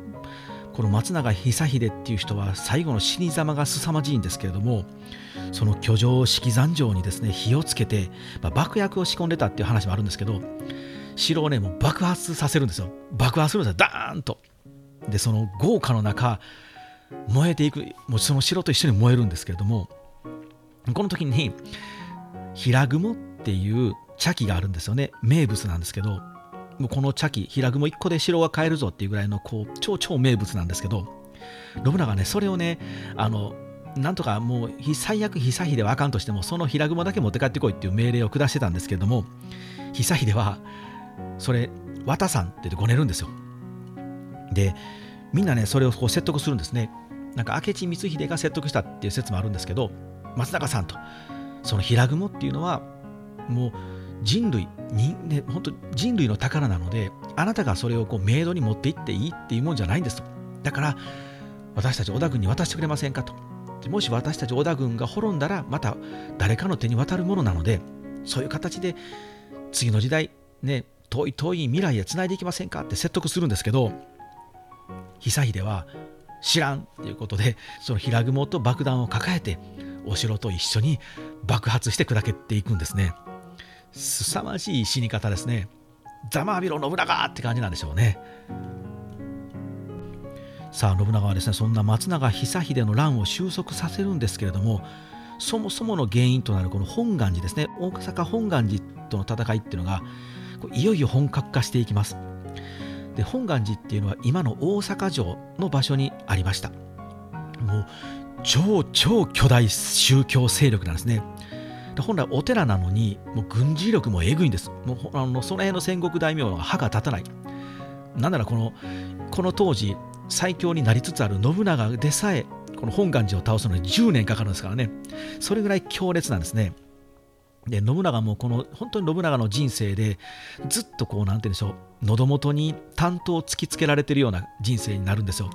A: この松永久秀っていう人は最後の死に様が凄まじいんですけれどもその居城式山城にですね火をつけて、まあ、爆薬を仕込んでたっていう話もあるんですけど城をねもう爆発させるんですよ。爆破するんですよ。ダーンと。でその豪華の中燃えていくもうその城と一緒に燃えるんですけれどもこの時に平雲っていう茶器があるんですよね。名物なんですけどもうこの茶器平雲1個で城が買えるぞっていうぐらいのこう超超名物なんですけど信長ねそれをねあのなんとかもう最悪久秀はあかんとしてもその平雲だけ持って帰ってこいっていう命令を下してたんですけれども久秀はそれ渡さんって言ってごねるんですよ。でみんなねそれをこう説得するんですね。なんか明智光秀が説得したっていう説もあるんですけど松永さんとその平雲っていうのはもう人類に、ね、本当人類の宝なのであなたがそれをこうメイドに持っていっていいっていうもんじゃないんですとだから私たち織田軍に渡してくれませんかともし私たち織田軍が滅んだらまた誰かの手に渡るものなのでそういう形で次の時代ね遠い遠い未来へつないでいきませんかって説得するんですけど久秀は知らんということでその平雲と爆弾を抱えてお城と一緒に爆発して砕けていくんですね。凄まじい死に方ですね。ざまあびろ信長って感じなんでしょうね。さあ信長はですねそんな松永久秀の乱を収束させるんですけれどもそもそもの原因となるこの本願寺ですね大阪本願寺との戦いっていうのがいよいよ本格化していきます。で本願寺っていうのは今の大阪城の場所にありました。もう超超巨大宗教勢力なんですね。で本来お寺なのにもう軍事力もえぐいんです。もうあのその辺の戦国大名の歯が立たない。なんならこのこの当時最強になりつつある信長でさえこの本願寺を倒すのに10年かかるんですからね。それぐらい強烈なんですね。で信長もこの本当に信長の人生でずっとこう何て言うんでしょう喉元に担当を突きつけられてるような人生になるんですよ。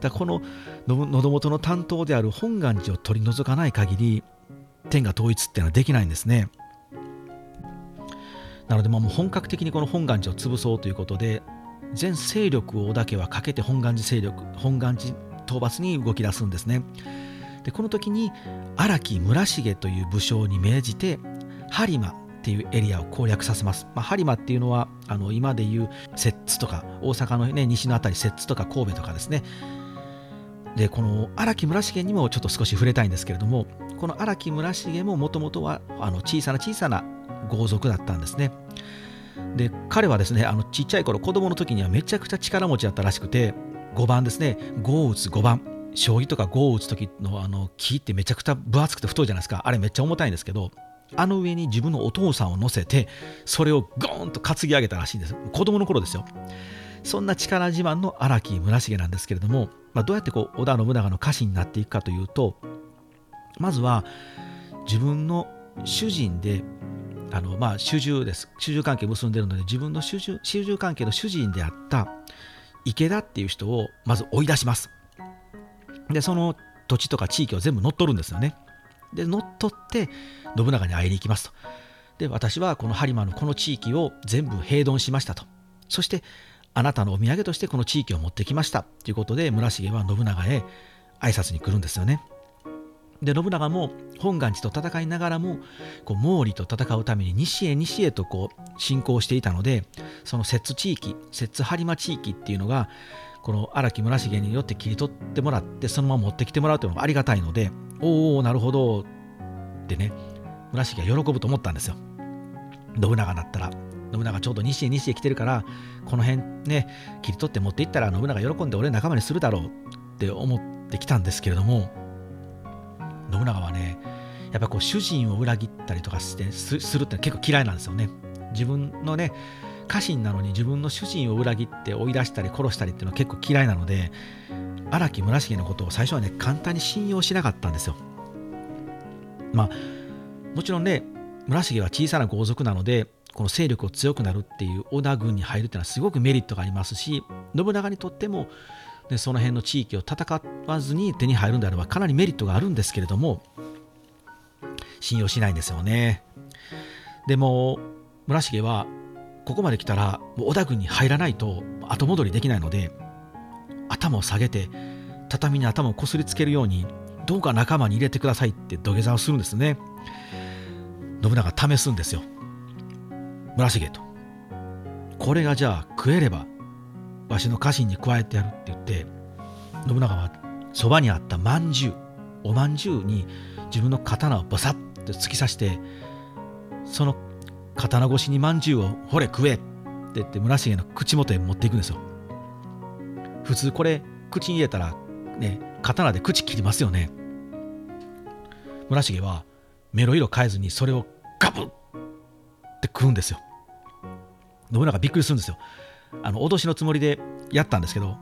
A: だからこの喉元の担当である本願寺を取り除かない限り天下統一っていうのはできないんですね。なのでもう本格的にこの本願寺を潰そうということで全勢力を織田家はかけて本願寺勢力本願寺討伐に動き出すんですね。でこの時に荒木村重という武将に命じて播磨っていうエリアを攻略させます。まあ、播磨っていうのはあの今でいう摂津とか大阪の、ね、西の辺り摂津とか神戸とかですねでこの荒木村重にもちょっと少し触れたいんですけれどもこの荒木村重ももともとはあの小さな小さな豪族だったんですね。で彼はですねあのちっちゃい頃子供の時にはめちゃくちゃ力持ちだったらしくて5番ですね。5を打つ5番。将棋とか5を打つ時のあの木ってめちゃくちゃ分厚くて太いじゃないですか。あれめっちゃ重たいんですけどあの上に自分のお父さんを乗せてそれをゴーンと担ぎ上げたらしいんです。子供の頃ですよ。そんな力自慢の荒木村重なんですけれども、まあ、どうやってこう織田信長の家臣になっていくかというとまずは自分の主人であのまあ主従です。主従関係結んでるので自分の主従主従関係の主人であった池田っていう人をまず追い出します。でその土地とか地域を全部乗っ取るんですよね。で乗っ取って信長に会いに行きますと。で私はこの播磨のこの地域を全部平頓しましたと。そしてあなたのお土産としてこの地域を持ってきました。ということで村重は信長へ挨拶に来るんですよね。で信長も本願寺と戦いながらもこう毛利と戦うために西へ西へとこう進行していたのでその摂津地域摂津播磨地域っていうのがこの荒木村重によって切り取ってもらってそのまま持ってきてもらうというのがありがたいのでおおなるほどってね村重は喜ぶと思ったんですよ。信長だったら。信長ちょうど西へ西へ来てるからこの辺ね切り取って持っていったら信長喜んで俺仲間にするだろうって思ってきたんですけれども信長はねやっぱこう主人を裏切ったりとかしてするって結構嫌いなんですよね。自分のね家臣なのに自分の主人を裏切って追い出したり殺したりっていうのは結構嫌いなので荒木村重のことを最初はね簡単に信用しなかったんですよ。まあもちろんね村重は小さな豪族なのでこの勢力を強くなるっていう織田軍に入るっていうのはすごくメリットがありますし信長にとってもでその辺の地域を戦わずに手に入るんであればかなりメリットがあるんですけれども信用しないんですよね。でも村重はここまで来たらもう織田軍に入らないと後戻りできないので頭を下げて畳に頭をこすりつけるようにどうか仲間に入れてくださいって土下座をするんですね。信長試すんですよ。村重と。これがじゃあ食えればわしの家臣に加えてやるって言って信長はそばにあったまんじゅうおまんじゅうに自分の刀をバサッと突き刺してその刀越しにまんじゅうを「ほれ食え!」って言って村重の口元へ持っていくんですよ。普通これ口に入れたらね刀で口切りますよね。村重は目の色変えずにそれをガブッって食うんですよ。信長びっくりするんですよ。あの脅しのつもりでやったんですけど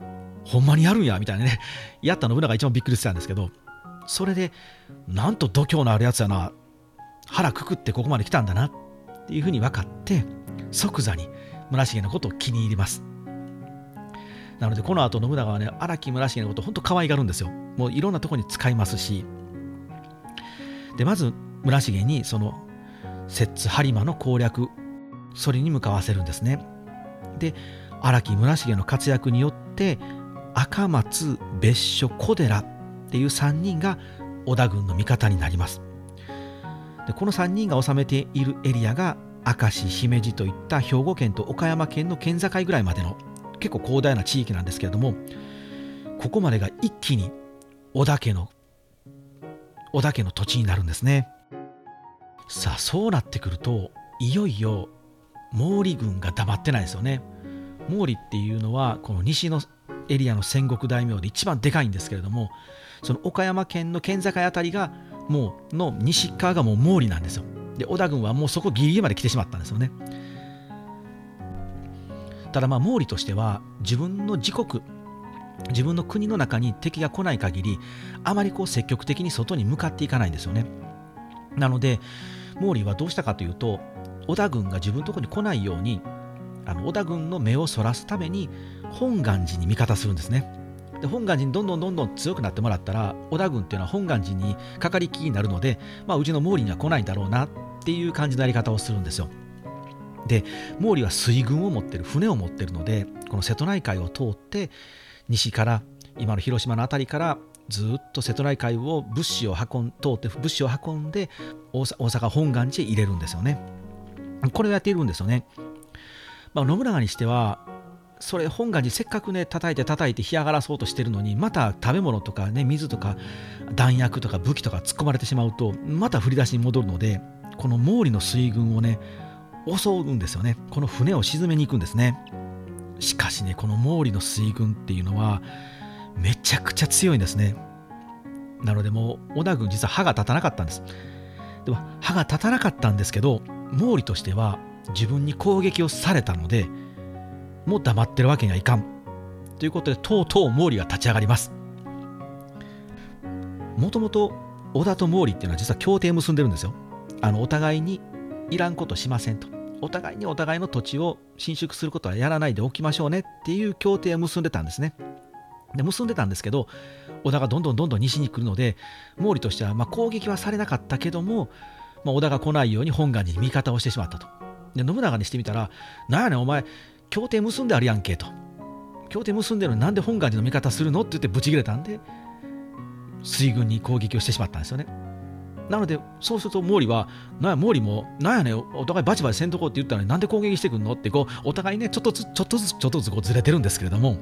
A: ほんまにやるんやみたいなね。やった信長が一番びっくりしてたんですけどそれでなんと度胸のあるやつやな。腹くくってここまで来たんだなっていうふうに分かって即座に村重のことを気に入ります。なのでこの後信長はね荒木村重のことを本当可愛がるんですよ。もういろんなとこに使いますし。でまず村重にその摂津播磨の攻略それに向かわせるんですね。で荒木村重の活躍によって赤松別所小寺っていう3人が織田軍の味方になります。でこの3人が治めているエリアが明石姫路といった兵庫県と岡山県の県境ぐらいまでの結構広大な地域なんですけれどもここまでが一気に織田家の織田家の土地になるんですね。さあそうなってくるといよいよ毛利軍が黙ってないですよね。毛利っていうのはこの西のエリアの戦国大名で一番でかいんですけれどもその岡山県の県境あたりがもうの西側がもう毛利なんですよ。で織田軍はもうそこギリギリまで来てしまったんですよね。ただまあ毛利としては自分の自国自分の国の中に敵が来ない限りあまりこう積極的に外に向かっていかないんですよね。なので毛利はどうしたかというと織田軍が自分のとこに来ないようにあの織田軍の目をそらすために本願寺に味方するんですね。で本願寺にどんどんどんどん強くなってもらったら織田軍っていうのは本願寺にかかりきりになるので、まあ、うちの毛利には来ないんだろうなっていう感じのやり方をするんですよ。で毛利は水軍を持ってる船を持ってるのでこの瀬戸内海を通って西から今の広島の辺りからずっと瀬戸内海を物資を運ん通って物資を運んで大阪本願寺へ入れるんですよね。これをやっているんですよね。まあ、信長にしてはそれ本願寺せっかくね叩いて叩いて干上がらそうとしてるのにまた食べ物とかね水とか弾薬とか武器とか突っ込まれてしまうとまた振り出しに戻るのでこの毛利の水軍をね襲うんですよね。この船を沈めに行くんですね。しかしねこの毛利の水軍っていうのはめちゃくちゃ強いんですね。なのでもう織田軍実は歯が立たなかったんです。でも歯が立たなかったんですけど毛利としては自分に攻撃をされたのでもう黙ってるわけにはいかん。ということでとうとう毛利が立ち上がります。もともと織田と毛利っていうのは実は協定を結んでるんですよ。あのお互いにいらんことしませんと。お互いにお互いの土地を伸縮することはやらないでおきましょうねっていう協定を結んでたんですね。で結んでたんですけど織田がどんどんどんどん西に来るので毛利としてはま攻撃はされなかったけども、まあ、織田が来ないように本願寺に味方をしてしまったと。で信長にしてみたら「なんやねんお前協定結んであるやんけ」と。協定結んでるのになんで本願寺の味方するのって言ってブチ切れたんで水軍に攻撃をしてしまったんですよね。なのでそうすると毛利は「なんや毛利もなんやねんお互いバチバチせんとこうって言ったのになんで攻撃してくんの?」ってこうお互いねちょっとずつちょっとずつちょっとずつこうずれてるんですけれども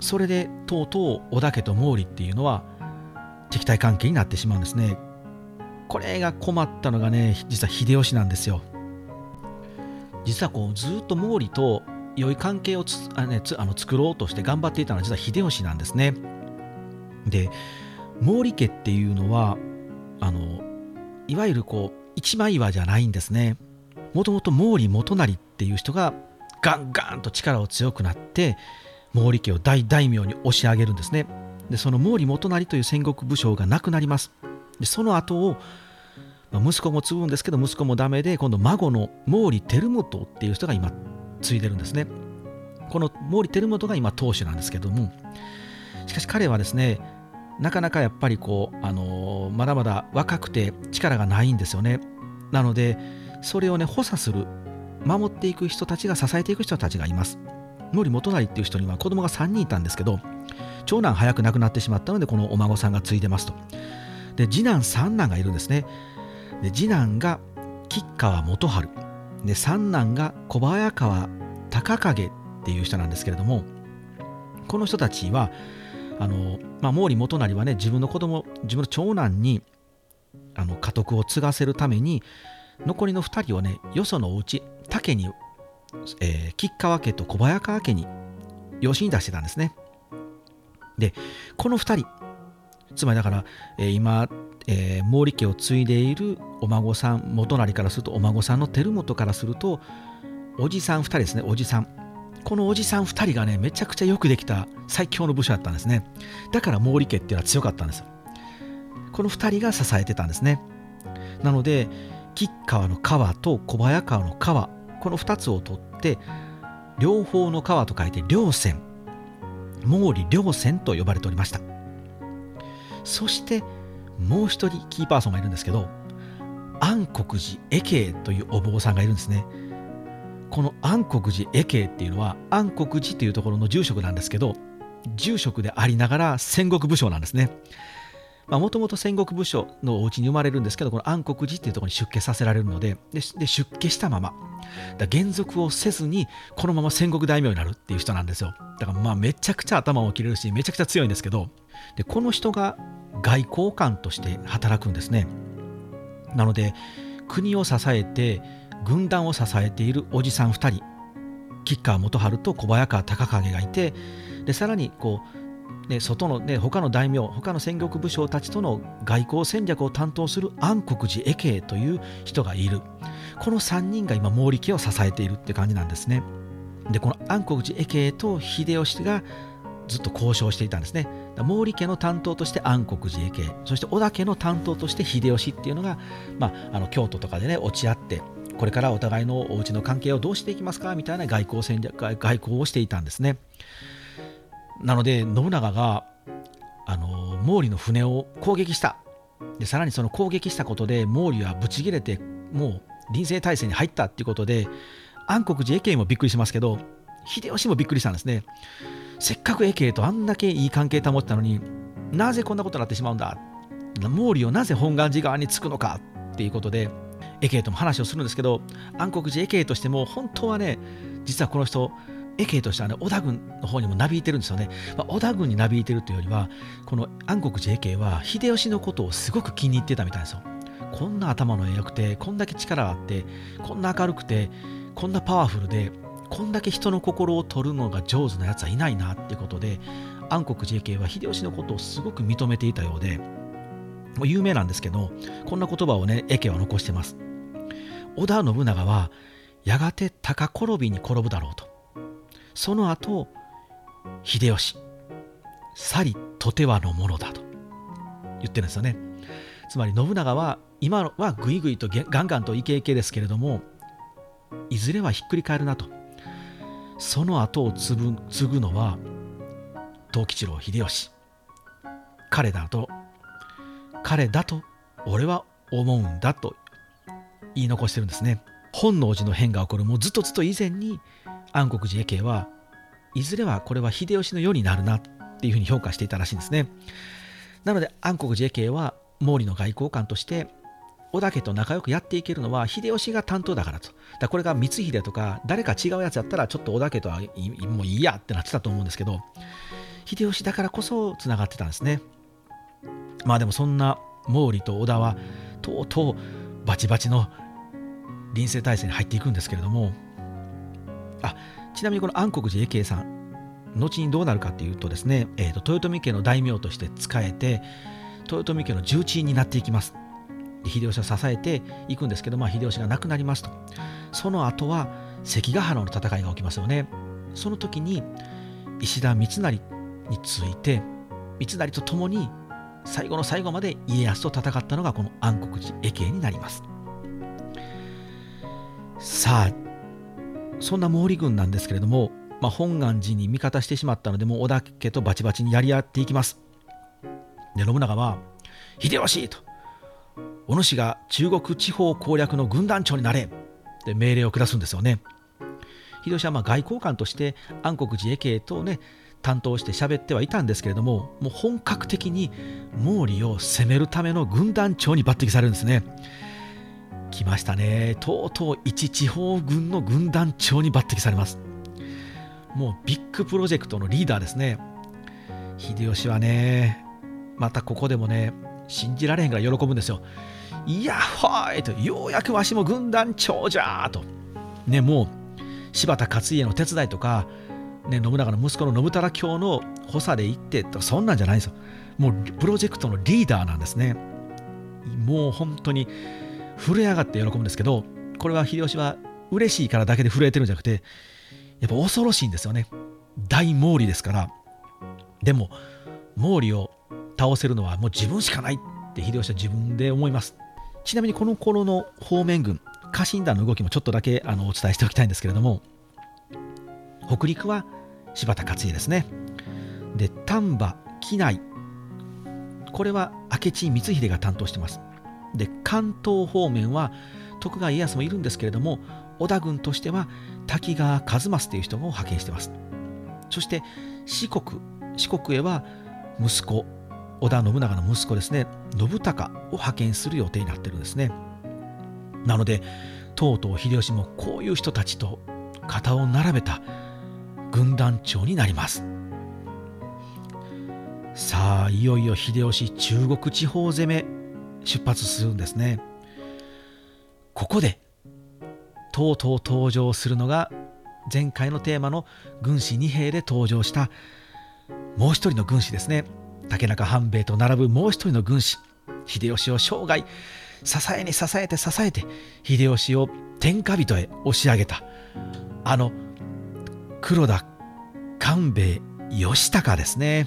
A: それでとうとう織田家と毛利っていうのは敵対関係になってしまうんですね。これが困ったのがね実は秀吉なんですよ。実はこうずっと毛利と良い関係をつあ、ね、つあの作ろうとして頑張っていたのは実は秀吉なんですね。で毛利家っていうのはあのいわゆるこう一枚岩じゃないんですね。もともと毛利元就っていう人がガンガンと力を強くなって毛利家を大大名に押し上げるんですね。でその毛利元就という戦国武将が亡くなります。でその後を、まあ、息子も継ぐんですけど息子もダメで今度孫の毛利輝元っていう人が今継いでるんですね。この毛利輝元が今当主なんですけどもしかし彼はですねなかなかやっぱりこう、あのー、まだまだ若くて力がないんですよね。なのでそれをね補佐する守っていく人たちが支えていく人たちがいます。毛利元就っていう人には子供が3人いたんですけど長男早く亡くなってしまったのでこのお孫さんが継いでますと。で次男三男がいるんですねで次男が吉川元春で三男が小早川隆景っていう人なんですけれどもこの人たちはあの、まあ、毛利元就はね自分の子供自分の長男にあの家督を継がせるために残りの2人をねよそのお家竹にえー、吉川家と小早川家に養子に出してたんですね。で、この2人、つまりだから、えー、今、えー、毛利家を継いでいるお孫さん、元成からすると、お孫さんの輝元からすると、おじさん2人ですね、おじさん。このおじさん2人がね、めちゃくちゃよくできた最強の武将だったんですね。だから毛利家っていうのは強かったんです。この2人が支えてたんですね。なので、吉川の川と小早川の川この2つを取って両方の川と書いて両線毛利両線と呼ばれておりましたそしてもう一人キーパーソンがいるんですけど安国寺絵慶というお坊さんがいるんですね。この安国寺恵慶っていうのは安国寺というところの住職なんですけど住職でありながら戦国武将なんですね。もともと戦国武将のお家に生まれるんですけどこの安国寺っていうところに出家させられるのでで出家したまま。だ減俗をせずにこのまま戦国大名になるっていう人なんですよ。だからまあめちゃくちゃ頭を切れるしめちゃくちゃ強いんですけどでこの人が外交官として働くんですね。なので国を支えて軍団を支えているおじさん2人吉川元春と小早川隆景がいてでさらにこうね、外の、ね、他の大名他の戦国武将たちとの外交戦略を担当する安国寺絵慶という人がいる。この3人が今毛利家を支えているって感じなんですね。でこの安国寺絵慶と秀吉がずっと交渉していたんですね。毛利家の担当として安国寺絵慶そして織田家の担当として秀吉っていうのが、まあ、あの京都とかでね落ち合ってこれからお互いのお家の関係をどうしていきますかみたいな外交戦略外交をしていたんですね。なので信長があの毛利の船を攻撃した。でさらにその攻撃したことで毛利はブチ切れてもう臨戦態勢に入ったっていうことで安国寺家慶もびっくりしますけど秀吉もびっくりしたんですね。せっかく家慶とあんだけいい関係保ったのになぜこんなことになってしまうんだ？毛利をなぜ本願寺側につくのか？っていうことで家慶とも話をするんですけど安国寺家慶としても本当はね実はこの人エケとしてはね、織田軍の方にもなびいてるんですよね。まあ、織田軍になびいてるというよりは、この安国寺家は秀吉のことをすごく気に入ってたみたいですよ。こんな頭の良くて、こんだけ力があって、こんな明るくて、こんなパワフルで、こんだけ人の心を取るのが上手なやつはいないなっていうことで、安国寺家は秀吉のことをすごく認めていたようで、もう有名なんですけどこんな言葉をね家は残してます織田信長はやがて高転びに転ぶだろうとその後秀吉去りとてはのものだと。言ってるんですよね。つまり信長は今はぐいぐいとガンガンとイケイケですけれどもいずれはひっくり返るなと。その後を継ぐ継ぐのは藤吉郎秀吉。彼だと彼だと俺は思うんだと言い残してるんですね。本能寺の変が起こる。もうずっとずっと以前に安国寺家系はいずれはこれは秀吉の世になるなっていうふうに評価していたらしいんですねなので安国寺家系は毛利の外交官として織田家と仲良くやっていけるのは秀吉が担当だからと。だこれが光秀とか誰か違うやつやったらちょっと織田家とはもういいやってなってたと思うんですけど秀吉だからこそつながってたんですね。まあでもそんな毛利と織田はとうとうバチバチの臨政体制に入っていくんですけれどもあちなみにこの安国寺永慶さん後にどうなるかっていうとですね、えーと、豊臣家の大名として仕えて豊臣家の重鎮になっていきます。秀吉を支えていくんですけど、まあ、秀吉が亡くなりますと。その後は関ヶ原の戦いが起きますよね。その時に石田三成について三成と共に最後の最後まで家康と戦ったのがこの安国寺永慶になります。さあそんな毛利軍なんですけれども、まあ、本願寺に味方してしまったのでもう織田家とバチバチにやり合っていきますで信長は「秀吉!」と「お主が中国地方攻略の軍団長になれ!」で命令を下すんですよね秀吉はま外交官として安国寺永慶とね担当して喋ってはいたんですけれどももう本格的に毛利を攻めるための軍団長に抜擢されるんですね来ましたね。とうとう一地方軍の軍団長に抜擢されます。もうビッグプロジェクトのリーダーですね。秀吉はねまたここでもね信じられへんから喜ぶんですよ。いやほいとようやくわしも軍団長じゃと。ねもう柴田勝家の手伝いとかね、信長の息子の信忠卿の補佐で行ってとかそんなんじゃないんですよ。もうプロジェクトのリーダーなんですね。もう本当に震え上がって喜ぶんですけど、これは秀吉は嬉しいからだけで震えてるんじゃなくて、やっぱ恐ろしいんですよね。大毛利ですから。でも、毛利を倒せるのはもう自分しかないって秀吉は自分で思います。ちなみにこの頃の方面軍、家臣団の動きもちょっとだけあのお伝えしておきたいんですけれども、北陸は柴田勝家ですね。で、丹波、畿内、これは明智光秀が担当してます。で、関東方面は徳川家康もいるんですけれども、織田軍としては滝川一益という人を派遣してます。そして四国、四国へは息子、織田信長の息子ですね、信孝を派遣する予定になってるんですね。なので、とうとう秀吉もこういう人たちと肩を並べた軍団長になりますさあいよいよ秀吉中国地方攻め出発するんですね。ここでとうとう登場するのが前回のテーマの軍師二兵で登場したもう一人の軍師ですね。竹中半兵衛と並ぶもう一人の軍師秀吉を生涯支えに支えて支えて秀吉を天下人へ押し上げたあの黒田官兵衛義高ですね。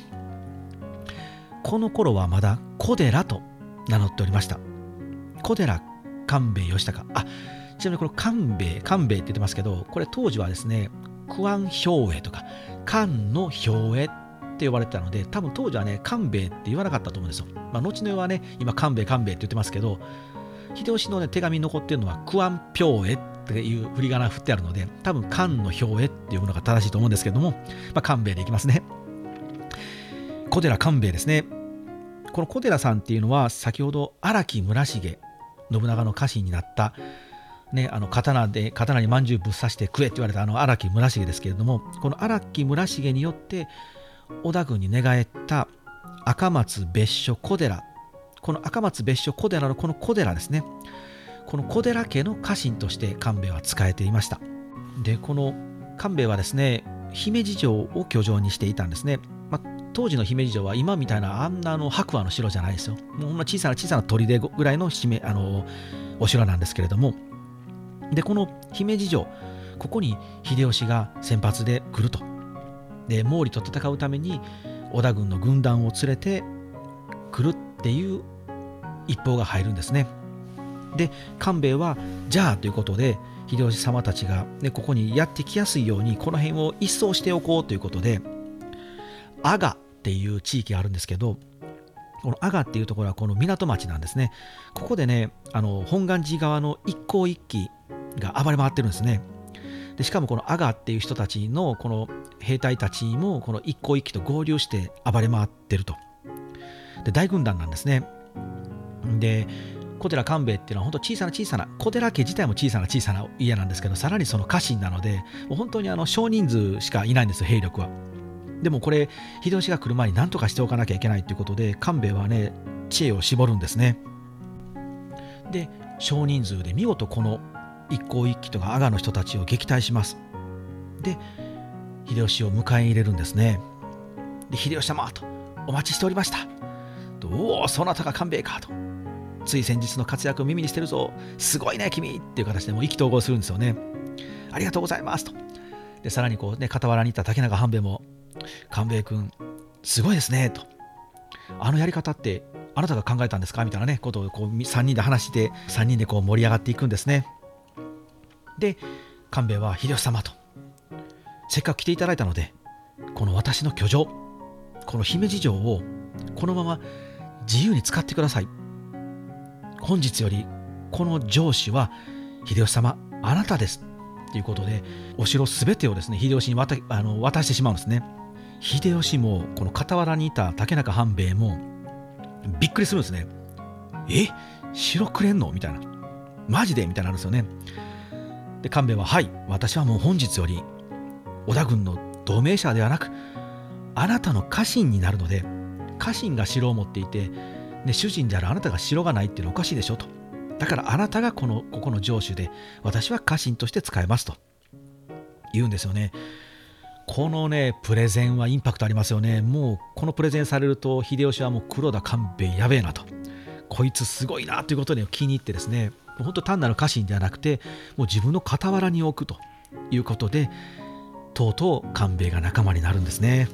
A: この頃はまだ小寺と名乗っておりました小寺官兵衛義高あちなみにこの官兵衛官兵衛って言ってますけどこれ当時はですね九安兵衛とか漢の兵衛って呼ばれてたので多分当時はね官兵衛って言わなかったと思うんですよ、まあ、後の世はね今官兵衛官兵衛って言ってますけど秀吉の、ね、手紙に残ってるのは九安兵衛っていう振り仮名振ってあるので、多分、漢の表へっていうのが正しいと思うんですけども、まあ、官兵衛でいきますね。小寺官兵衛ですね。この小寺さんっていうのは、先ほど荒木村重、信長の家臣になった、ね、あの刀で刀にまんじゅうぶっ刺して食えって言われたあの荒木村重ですけれどもこの荒木村重によって織田軍に寝返った赤松別所小寺。この赤松別所小寺のこの小寺ですね。この小寺家の家臣として官兵衛は仕えていました。でこの官兵衛はですね姫路城を居城にしていたんですね、当時の姫路城は今みたいなあんなの白馬の城じゃないですよ。もうほんま小さな小さな砦ぐらいのあのお城なんですけれども。でこの姫路城ここに秀吉が先発で来ると。で毛利と戦うために織田軍の軍団を連れて来るっていう一報が入るんですね。で官兵衛はじゃあということで秀吉様たちが、ね、ここにやってきやすいようにこの辺を一掃しておこうということで阿賀っていう地域があるんですけどこの阿賀っていうところはこの港町なんですね。ここでねあの本願寺側の一向一揆が暴れ回ってるんですね。でしかもこの阿賀っていう人たちのこの兵隊たちもこの一向一揆と合流して暴れ回ってると。で大軍団なんですね。で小寺官兵衛っていうのは本当小さな小さな小寺家自体も小さな小さな家なんですけどさらにその家臣なのでもう本当にあの少人数しかいないんですよ兵力は。でもこれ秀吉が来る前に何とかしておかなきゃいけないということで官兵衛はね知恵を絞るんですね。で少人数で見事この一向一揆とか阿賀の人たちを撃退します。で秀吉を迎え入れるんですね。で秀吉様とお待ちしておりました。おおそなたが官兵衛かと。つい先日の活躍を耳にしてるぞ。すごいね君っていう形でも意気投合するんですよね。ありがとうございますと。でさらにこうね傍らにいた竹中半兵衛も官兵衛君すごいですねとあのやり方ってあなたが考えたんですか？みたいなね。ことをこう3人で話して3人でこう盛り上がっていくんですね。で官兵衛は秀吉様と。せっかく来ていただいたのでこの私の居城この姫路城をこのまま自由に使ってください。本日よりこの上司は秀吉様あなたです。ということでお城すべてをですね秀吉に渡あの渡してしまうんですね。秀吉もこの傍らにいた竹中半兵衛もびっくりするんですね。え城くれんの？みたいな。マジで？みたいになるんですよね。で官兵衛ははい私はもう本日より織田軍の同盟者ではなくあなたの家臣になるので家臣が城を持っていてね、主人であるあなたが城がないっていうのはおかしいでしょと。だからあなたがこのここの城主で私は家臣として使えますと。言うんですよね。このねプレゼンはインパクトありますよね。もうこのプレゼンされると秀吉はもう黒田官兵衛やべえなと。こいつすごいなということで気に入ってですね本当単なる家臣ではなくてもう自分の傍らに置くということでとうとう官兵衛が仲間になるんですね。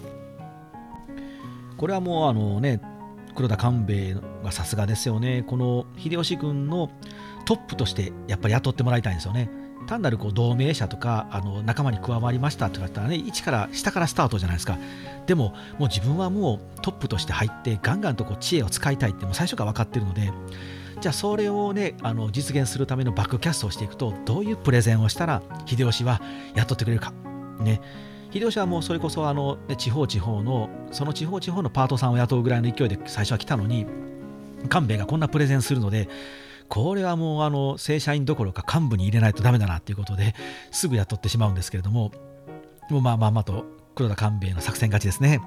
A: これはもうあのね黒田官兵衛がさすがですよね。この秀吉軍のトップとしてやっぱり雇ってもらいたいんですよね。単なるこう同盟者とかあの仲間に加わりましたとかったらね一から下からスタートじゃないですか。でももう自分はもうトップとして入ってガンガンとこう知恵を使いたいってもう最初から分かってるのでじゃあそれをねあの実現するためのバックキャストをしていくとどういうプレゼンをしたら秀吉は雇ってくれるか。ね。秀吉はもうそれこそあの、ね、地方地方のその地方地方のパートさんを雇うぐらいの勢いで最初は来たのに官兵衛がこんなプレゼンするのでこれはもうあの正社員どころか幹部に入れないとダメだなっていうことですぐ雇ってしまうんですけれどももうまあまあまあと黒田官兵衛の作戦勝ちですね。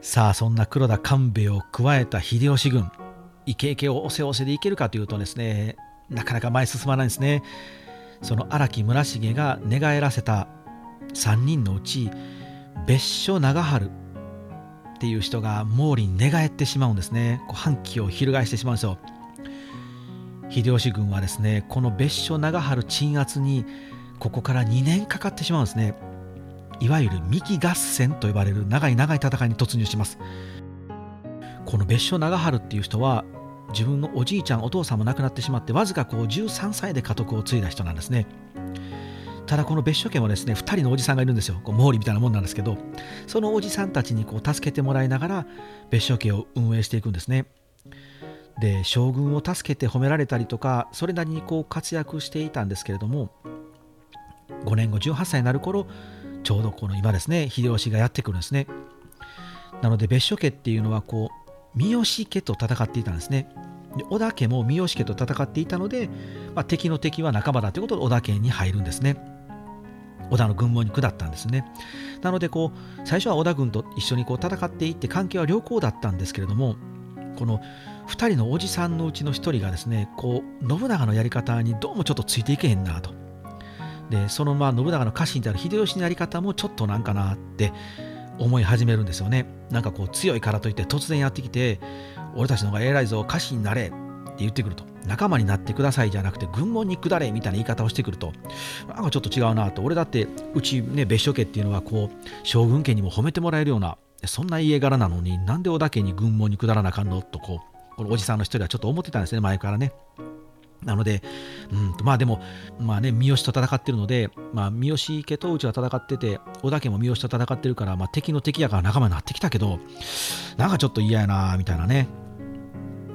A: さあそんな黒田官兵衛を加えた秀吉軍イケイケを押せ押せでいけるかというとですねなかなか前進まないんですね。その荒木村重が寝返らせた3人のうち別所長春っていう人が毛利に寝返ってしまうんですね。こう反旗を翻してしまうんですよ。秀吉軍はですねこの別所長春鎮圧にここから2年かかってしまうんですね。いわゆる三木合戦と呼ばれる長い長い戦いに突入します。この別所長春っていう人は自分のおじいちゃんお父さんも亡くなってしまってわずかこう13歳で家督を継いだ人なんですね。ただこの別所家もですね2人のおじさんがいるんですよ。こう毛利みたいなもんなんですけどそのおじさんたちにこう助けてもらいながら別所家を運営していくんですね。で将軍を助けて褒められたりとかそれなりにこう活躍していたんですけれども5年後18歳になる頃ちょうどこの今ですね秀吉がやってくるんですね。なので別所家っていうのはこう三好家と戦っていたんですね。で織田家も三好家と戦っていたので、まあ、敵の敵は仲間だということで織田家に入るんですね。織田の軍門に下ったんですね。なのでこう最初は織田軍と一緒にこう戦っていって関係は良好だったんですけれどもこの2人のおじさんのうちの1人がですねこう信長のやり方にどうもちょっとついていけへんなと。でそのまあ信長の家臣である秀吉のやり方もちょっとなんかなって思い始めるんですよね。なんかこう強いからといって突然やってきて俺たちの方が偉いぞ歌手になれって言ってくると仲間になってくださいじゃなくて軍門に下れみたいな言い方をしてくるとなんかちょっと違うなと俺だってうちね別所家っていうのはこう将軍家にも褒めてもらえるようなそんな家柄なのになんで織田家に軍門に下らなあかんの？とこうこのおじさんの一人はちょっと思ってたんですね前からね。なので、うんとまあでも、まあね、三好と戦ってるので、まあ、三好家とうちは戦ってて、織田家も三好と戦ってるから、まあ、敵の敵やから仲間になってきたけど、なんかちょっと嫌やな、みたいなね。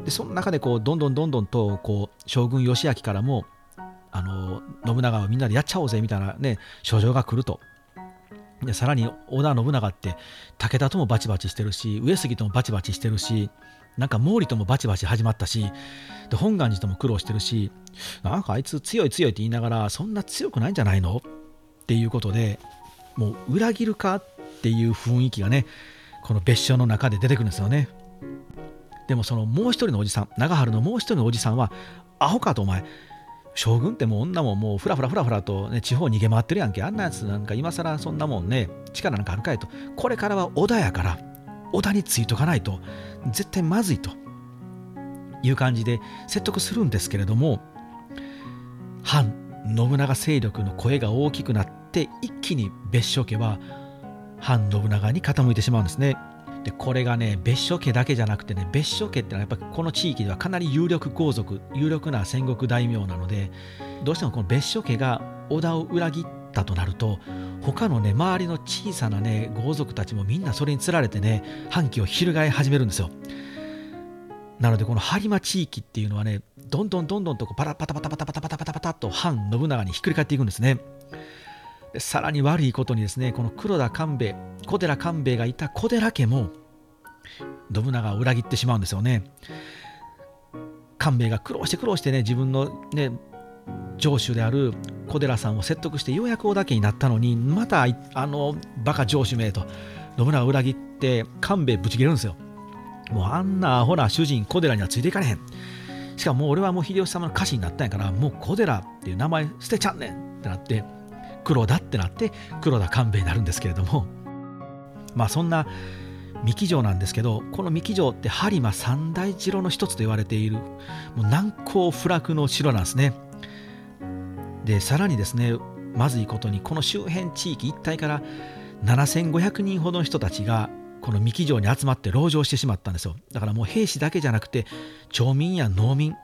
A: で、その中でこう、どんどんどんどんと、こう、将軍義明からも、あの、信長をみんなでやっちゃおうぜ、みたいなね、書状が来ると。で、さらに織田信長って、武田ともバチバチしてるし、上杉ともバチバチしてるし、なんか毛利ともバチバチ始まったし、で本願寺とも苦労してるし、なんかあいつ強い強いって言いながら、そんな強くないんじゃないの？っていうことで、もう裏切るかっていう雰囲気がね、この別所の中で出てくるんですよね。でもそのもう一人のおじさん、長春のもう一人のおじさんは、アホかとお前、将軍ってもう女ももうふらふらふらふらと、ね、地方逃げ回ってるやんけ。あんなやつなんか今更そんなもんね、力なんかあるかいと。これからは織田やから、織田についとかないと絶対まずいという感じで説得するんですけれども反信長勢力の声が大きくなって一気に別所家は反信長に傾いてしまうんですね。でこれがね別所家だけじゃなくてね別所家ってのはやっぱこの地域ではかなり有力皇族有力な戦国大名なのでどうしてもこの別所家が織田を裏切ったとなると他のね周りの小さなね豪族たちもみんなそれにつられてね反旗を翻始めるんですよ。なのでこの播磨地域っていうのはねどんどんどんどんとこうパラパタパタパタパタパタパタパタと反信長にひっくり返っていくんですね。でさらに悪いことにですねこの黒田官兵衛小寺官兵衛がいた小寺家も信長を裏切ってしまうんですよね。官兵衛が苦労して苦労してね自分のね城主である小寺さんを説得してようやく織田家になったのにまたあのバカ城主名と信長を裏切って官兵衛ぶち切れるんですよ。もうあんなアホな主人小寺にはついていかれへん。しかも俺はもう秀吉様の家臣になったんやからもう小寺っていう名前捨てちゃんねんってなって黒田ってなって黒田官兵衛になるんですけれども。まあそんな三木城なんですけどこの三木城って播磨三大城の一つと言われているもう難攻不落の城なんですね。でさらにですねまずいことにこの周辺地域一帯から7500人ほどの人たちがこの三木城に集まって籠城してしまったんですよだからもう兵士だけじゃなくて町民や農民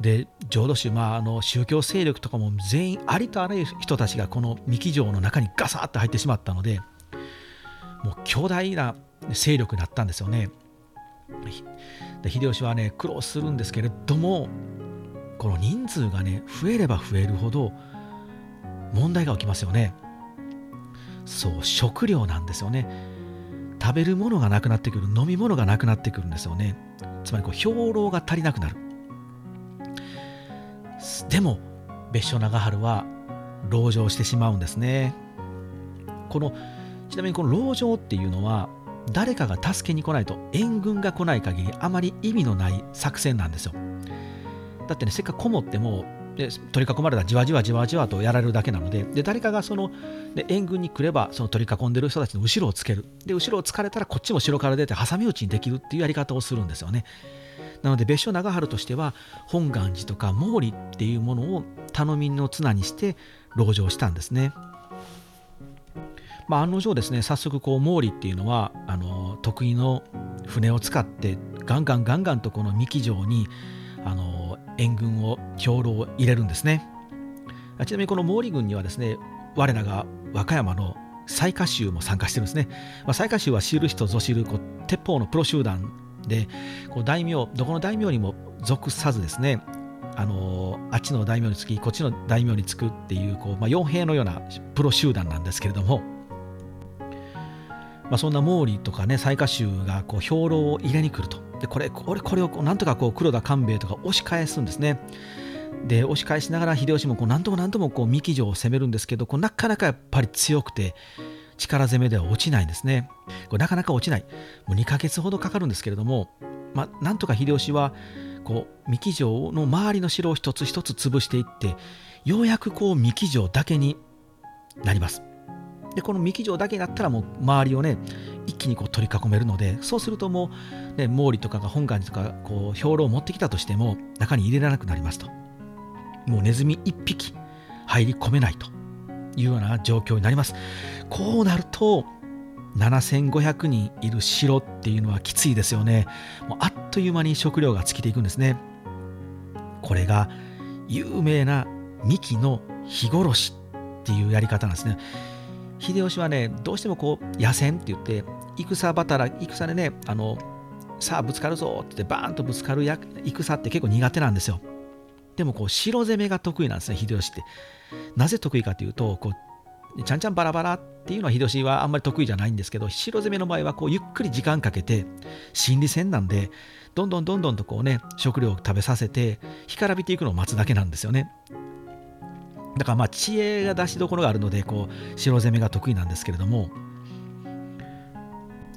A: で浄土宗、まあ、あの宗教勢力とかも全員ありとあらゆる人たちがこの三木城の中にガサッと入ってしまったのでもう強大な勢力になったんですよね。で秀吉はね苦労するんですけれどもこの人数がね増えれば増えるほど問題が起きますよね。そう食料なんですよね。食べるものがなくなってくる飲み物がなくなってくるんですよね。つまりこう兵糧が足りなくなる。でも別所長春は籠城してしまうんですね。このちなみにこの籠城っていうのは誰かが助けに来ないと援軍が来ない限りあまり意味のない作戦なんですよ。だってね、せっかくこもっても、で取り囲まれたらじわじわじわじわとやられるだけなので、で誰かがそので援軍に来れば、その取り囲んでる人たちの後ろをつける。で、後ろをつかれたら、こっちも後ろから出て挟み撃ちにできるっていうやり方をするんですよね。なので、別所長春としては、本願寺とか毛利っていうものを頼みの綱にして籠城したんですね。まあ、案の定ですね、早速こう毛利っていうのはあの得意の船を使ってガンガンガンガンとこの三木城にあの援軍を兵糧を入れるんですね。ちなみにこの毛利軍にはですね我らが和歌山の雑賀衆も参加してるんですね、まあ、雑賀衆は知る人ぞ知るこう鉄砲のプロ集団でこう大名どこの大名にも属さずですねあのあっちの大名につきこっちの大名につくっていうこう、まあ、傭兵のようなプロ集団なんですけれども、まあ、そんな毛利とかね雑賀衆がこう兵糧を入れに来るとでこれこれこれをなんとかこう黒田官兵衛とか押し返すんですね。で押し返しながら秀吉もこう何とも何ともこう三木城を攻めるんですけどこうなかなかやっぱり強くて力攻めでは落ちないんですね。これなかなか落ちない。もう2ヶ月ほどかかるんですけれども、まあ、なんとか秀吉はこう三木城の周りの城を一つ一つ潰していってようやくこう三木城だけになります。でこの三木城だけになったらもう周りをね一気にこう取り囲めるのでそうするともう、ね、毛利とかが本願寺とかこう兵糧を持ってきたとしても中に入れられなくなりますと。もうネズミ1匹入り込めないというような状況になります。こうなると7500人いる城っていうのはきついですよね。もうあっという間に食料が尽きていくんですね。これが有名な三木の火殺しっていうやり方なんですね。秀吉はねどうしてもこう野戦って言って戦働戦でねあのさあぶつかるぞって言ってバーンとぶつかるや戦って結構苦手なんですよ。でもこう城攻めが得意なんですね秀吉って。なぜ得意かというとこうちゃんちゃんバラバラっていうのは秀吉はあんまり得意じゃないんですけど城攻めの場合はこうゆっくり時間かけて心理戦なんでどんどんどんどんとこうね食料を食べさせて干からびていくのを待つだけなんですよね。だからまあ知恵が出しどころがあるのでこう城攻めが得意なんですけれども。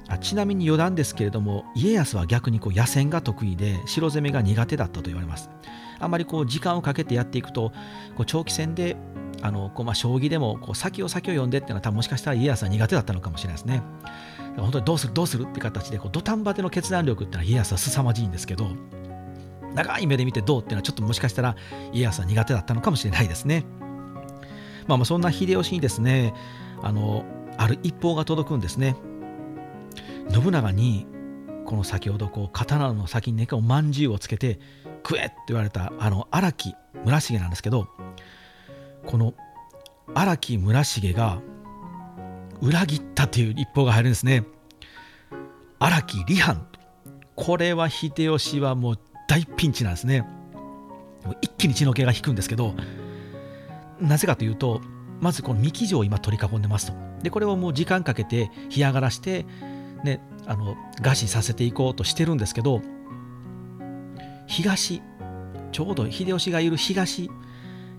A: あちなみに余談ですけれども家康は逆にこう野戦が得意で城攻めが苦手だったと言われます。あんまりこう時間をかけてやっていくとこう長期戦であのこうまあ将棋でもこう先を先を読んでっていうのは多分もしかしたら家康は苦手だったのかもしれないですね。本当にどうするどうするって形でこう土壇場での決断力っていうのは家康は凄まじいんですけど長い目で見てどうっていうのはちょっともしかしたら家康は苦手だったのかもしれないですね。まあ、そんな秀吉にですねあのある一報が届くんですね。信長にこの先ほどこう刀の先にねおまんじゅうをつけて食えって言われたあの荒木村重なんですけどこの荒木村重が裏切ったという一報が入るんですね。荒木離反これは秀吉はもう大ピンチなんですね。一気に血の気が引くんですけどなぜかというとまずこの三木城を今取り囲んでますと。でこれをもう時間かけて干上がらして、ね、あの餓死させていこうとしてるんですけど東ちょうど秀吉がいる東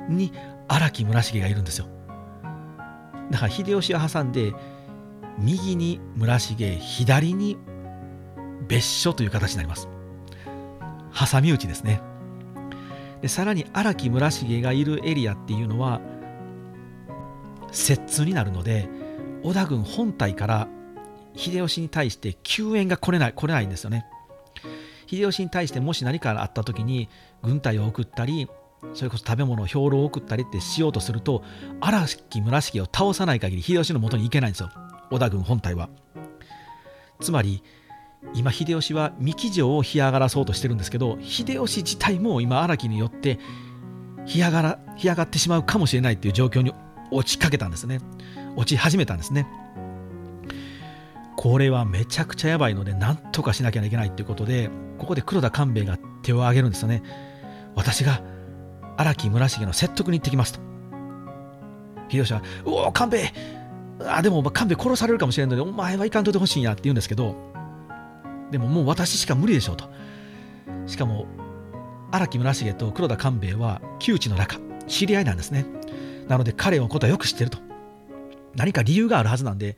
A: に荒木村重がいるんですよ。だから秀吉を挟んで右に村重左に別所という形になります。挟み撃ちですね。でさらに荒木村重がいるエリアっていうのは摂津になるので織田軍本体から秀吉に対して救援が来れない来れないんですよね。秀吉に対してもし何かあった時に軍隊を送ったりそれこそ食べ物兵糧を送ったりってしようとすると荒木村重を倒さない限り秀吉のもとに行けないんですよ。織田軍本体は。つまり今秀吉は三木城を干上がらそうとしてるんですけど秀吉自体も今荒木によって干上がら干上がってしまうかもしれないっていう状況に落ちかけたんですね。落ち始めたんですね。これはめちゃくちゃやばいので何とかしなきゃいけないっていうことでここで黒田官兵衛が手を挙げるんですよね。私が荒木村重の説得に行ってきますと。秀吉は「うお官兵衛あでも官兵衛殺されるかもしれんのでお前は行かんといてほしいんや」って言うんですけどでももう私しか無理でしょうと。しかも荒木村重と黒田官兵衛は旧知の仲知り合いなんですね。なので彼のことはよく知ってると。何か理由があるはずなんで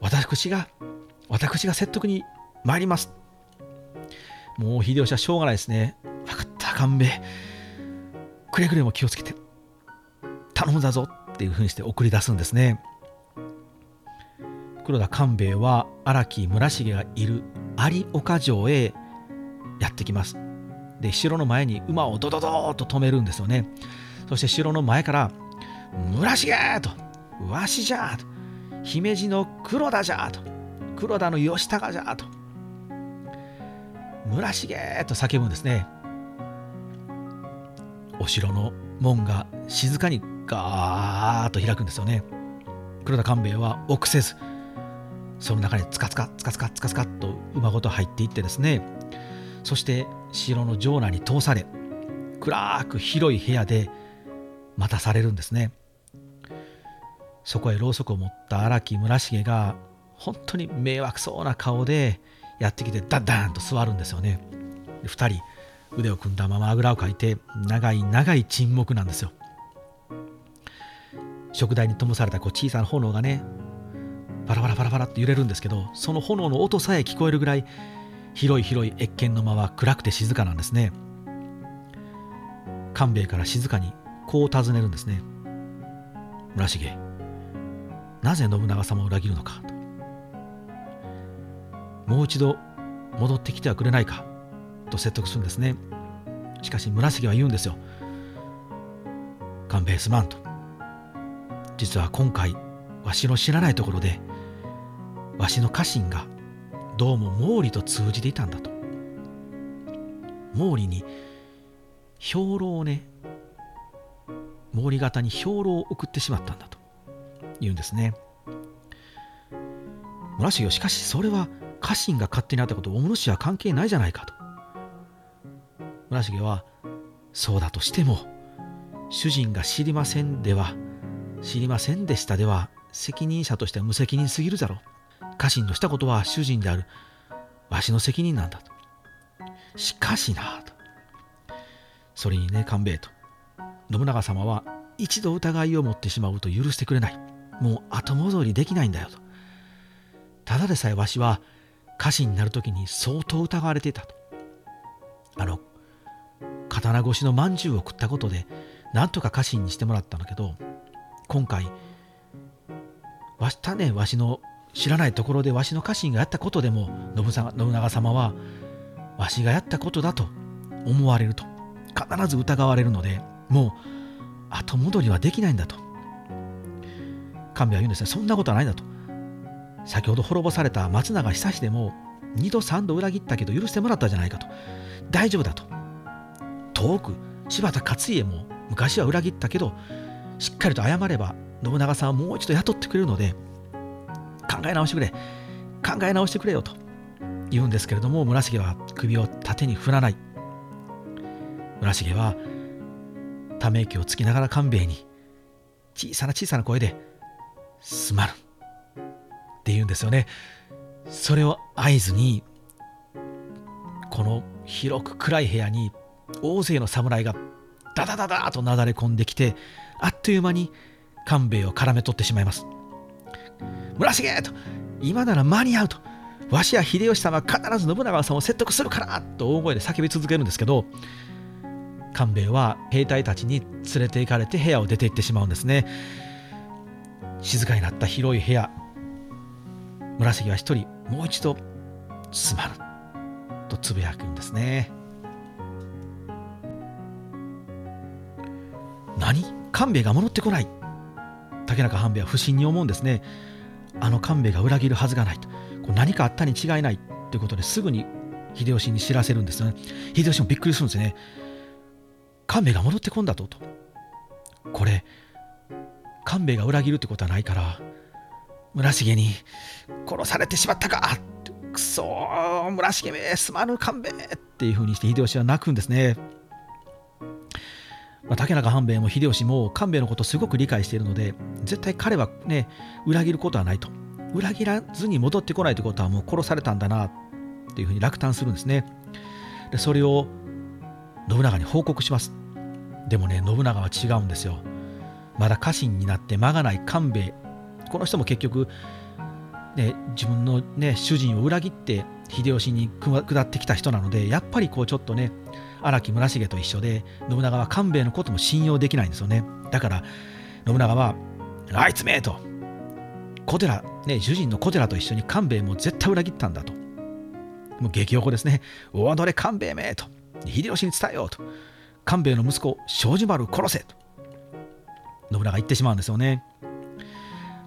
A: 私が私が説得に参ります。もう秀吉はしょうがないですね。分かった官兵衛くれぐれも気をつけて頼むだぞっていうふうにして送り出すんですね。黒田官兵衛は荒木村重がいる有岡城へやってきます。で、城の前に馬をドドドーと止めるんですよね。そして城の前から「村重!」と「わしじゃ!」と「姫路の黒田じゃ!」と「黒田の義高じゃ!」と「村重!」と叫ぶんですね。お城の門が静かにガーッと開くんですよね。黒田官兵衛は臆せずその中につかつかつかつかつかつかと馬ごと入っていってですね。そして城の城内に通され暗く広い部屋で待たされるんですね。そこへろうそくを持った荒木村重が本当に迷惑そうな顔でやってきてダッダーンと座るんですよね。2人腕を組んだままあぐらをかいて長い長い沈黙なんですよ。食台に灯されたこう小さな炎がねバラバラバラバラって揺れるんですけどその炎の音さえ聞こえるぐらい広い広い越見の間は暗くて静かなんですね。官兵衛から静かにこう尋ねるんですね。村重なぜ信長様を裏切るのかと。もう一度戻ってきてはくれないかと説得するんですね。しかし村重は言うんですよ。勘兵衛すまんと。実は今回わしの知らないところでわしの家臣がどうも毛利と通じていたんだと。毛利に兵糧をね毛利方に兵糧を送ってしまったんだと言うんですね。村重よしかしそれは家臣が勝手にあったことお主は関係ないじゃないかと。村重はそうだとしても主人が知りませんでは知りませんでしたでは責任者としては無責任すぎるだろう。家臣のしたことは主人である。わしの責任なんだと。しかしなと。それにね官兵衛と信長様は一度疑いを持ってしまうと許してくれない。もう後戻りできないんだよと。ただでさえわしは家臣になる時に相当疑われていたと。あの刀越しのまんじゅうを食ったことでなんとか家臣にしてもらったんだけど今回わしたねわしの知らないところでわしの家臣がやったことでも信長様はわしがやったことだと思われると必ず疑われるのでもう後戻りはできないんだと。神は言うんですね。そんなことはないんだと。先ほど滅ぼされた松永久志でも2度3度裏切ったけど許してもらったじゃないかと。大丈夫だと。遠く柴田勝家も昔は裏切ったけどしっかりと謝れば信長さんはもう一度雇ってくれるので考え直してくれ。考え直してくれよと言うんですけれども村重は首を縦に振らない。村重はため息をつきながら官兵衛に小さな小さな声で「すまぬ」って言うんですよね。それを合図にこの広く暗い部屋に大勢の侍がダダダダとなだれ込んできてあっという間に官兵衛を絡め取ってしまいます。村重！と今なら間に合うとわしや秀吉様は必ず信長さんを説得するから！と大声で叫び続けるんですけど。官兵衛は兵隊たちに連れて行かれて部屋を出て行ってしまうんですね。静かになった広い部屋。村重は一人もう一度「すまぬ」とつぶやくんですね。何？官兵衛が戻ってこない。竹中半兵衛は不審に思うんですね。あの官兵衛が裏切るはずがないと。こう何かあったに違いないということですぐに秀吉に知らせるんですよね。秀吉もびっくりするんですね。官兵衛が戻ってこんだと。とこれ官兵衛が裏切るってことはないから村重に殺されてしまったか。くそ村重めすまぬ官兵衛っていうふうにして秀吉は泣くんですね。まあ、竹中半兵衛も秀吉も官兵衛のことすごく理解しているので絶対彼はね裏切ることはないと。裏切らずに戻ってこないということはもう殺されたんだなっていうふうに落胆するんですね。でそれを信長に報告します。でもね信長は違うんですよ。まだ家臣になって間がない官兵衛。この人も結局、ね、自分の、ね、主人を裏切って秀吉に下ってきた人なのでやっぱりこうちょっとね荒木村重と一緒で信長は官兵衛のことも信用できないんですよね。だから信長は「あいつめ!」と小寺、ね、主人の小寺と一緒に官兵衛も絶対裏切ったんだと。もう激横ですね「おどれ官兵衛め!」と秀吉に伝えようと。官兵衛の息子庄司丸を殺せと。信長言ってしまうんですよね。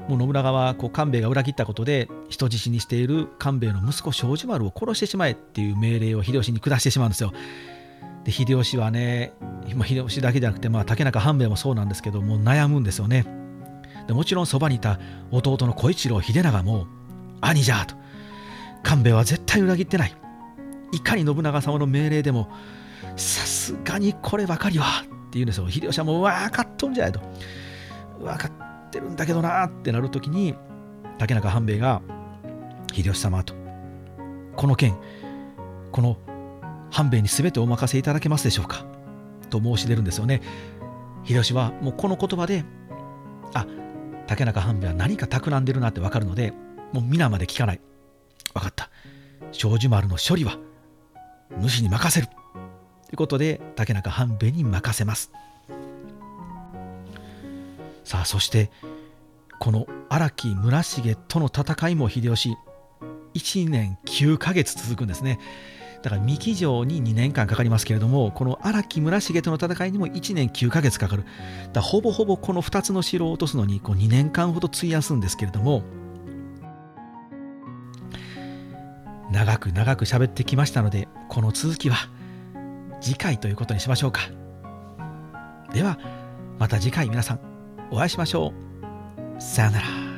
A: もう信長はこう官兵衛が裏切ったことで人質にしている官兵衛の息子庄司丸を殺してしまえっていう命令を秀吉に下してしまうんですよ。で秀吉はね、まあ、秀吉だけじゃなくて、まあ、竹中半兵衛もそうなんですけども悩むんですよね。でもちろんそばにいた弟の小一郎秀長も兄じゃと。官兵衛は絶対裏切ってない。いかに信長様の命令でもさすがにこればかりはって言うんですよ。秀吉はもう分かっとんじゃないと。分かってるんだけどなってなるときに竹中半兵衛が秀吉様とこの件この半兵衛に全てお任せいただけますでしょうか？と申し出るんですよね。秀吉はもうこの言葉であ竹中半兵衛は何か企んでるなって分かるのでもう皆まで聞かない。分かった。庄司丸の処理は主に任せる。ということで竹中半兵衛に任せます。さあそしてこの荒木村重との戦いも秀吉1年9ヶ月続くんですね。だから三木城に2年間かかりますけれどもこの荒木村重との戦いにも1年9ヶ月かかる。だほぼほぼこの2つの城を落とすのにこう2年間ほど費やすんですけれども長く長く喋ってきましたのでこの続きは次回ということにしましょうか。ではまた次回皆さんお会いしましょう。さよなら。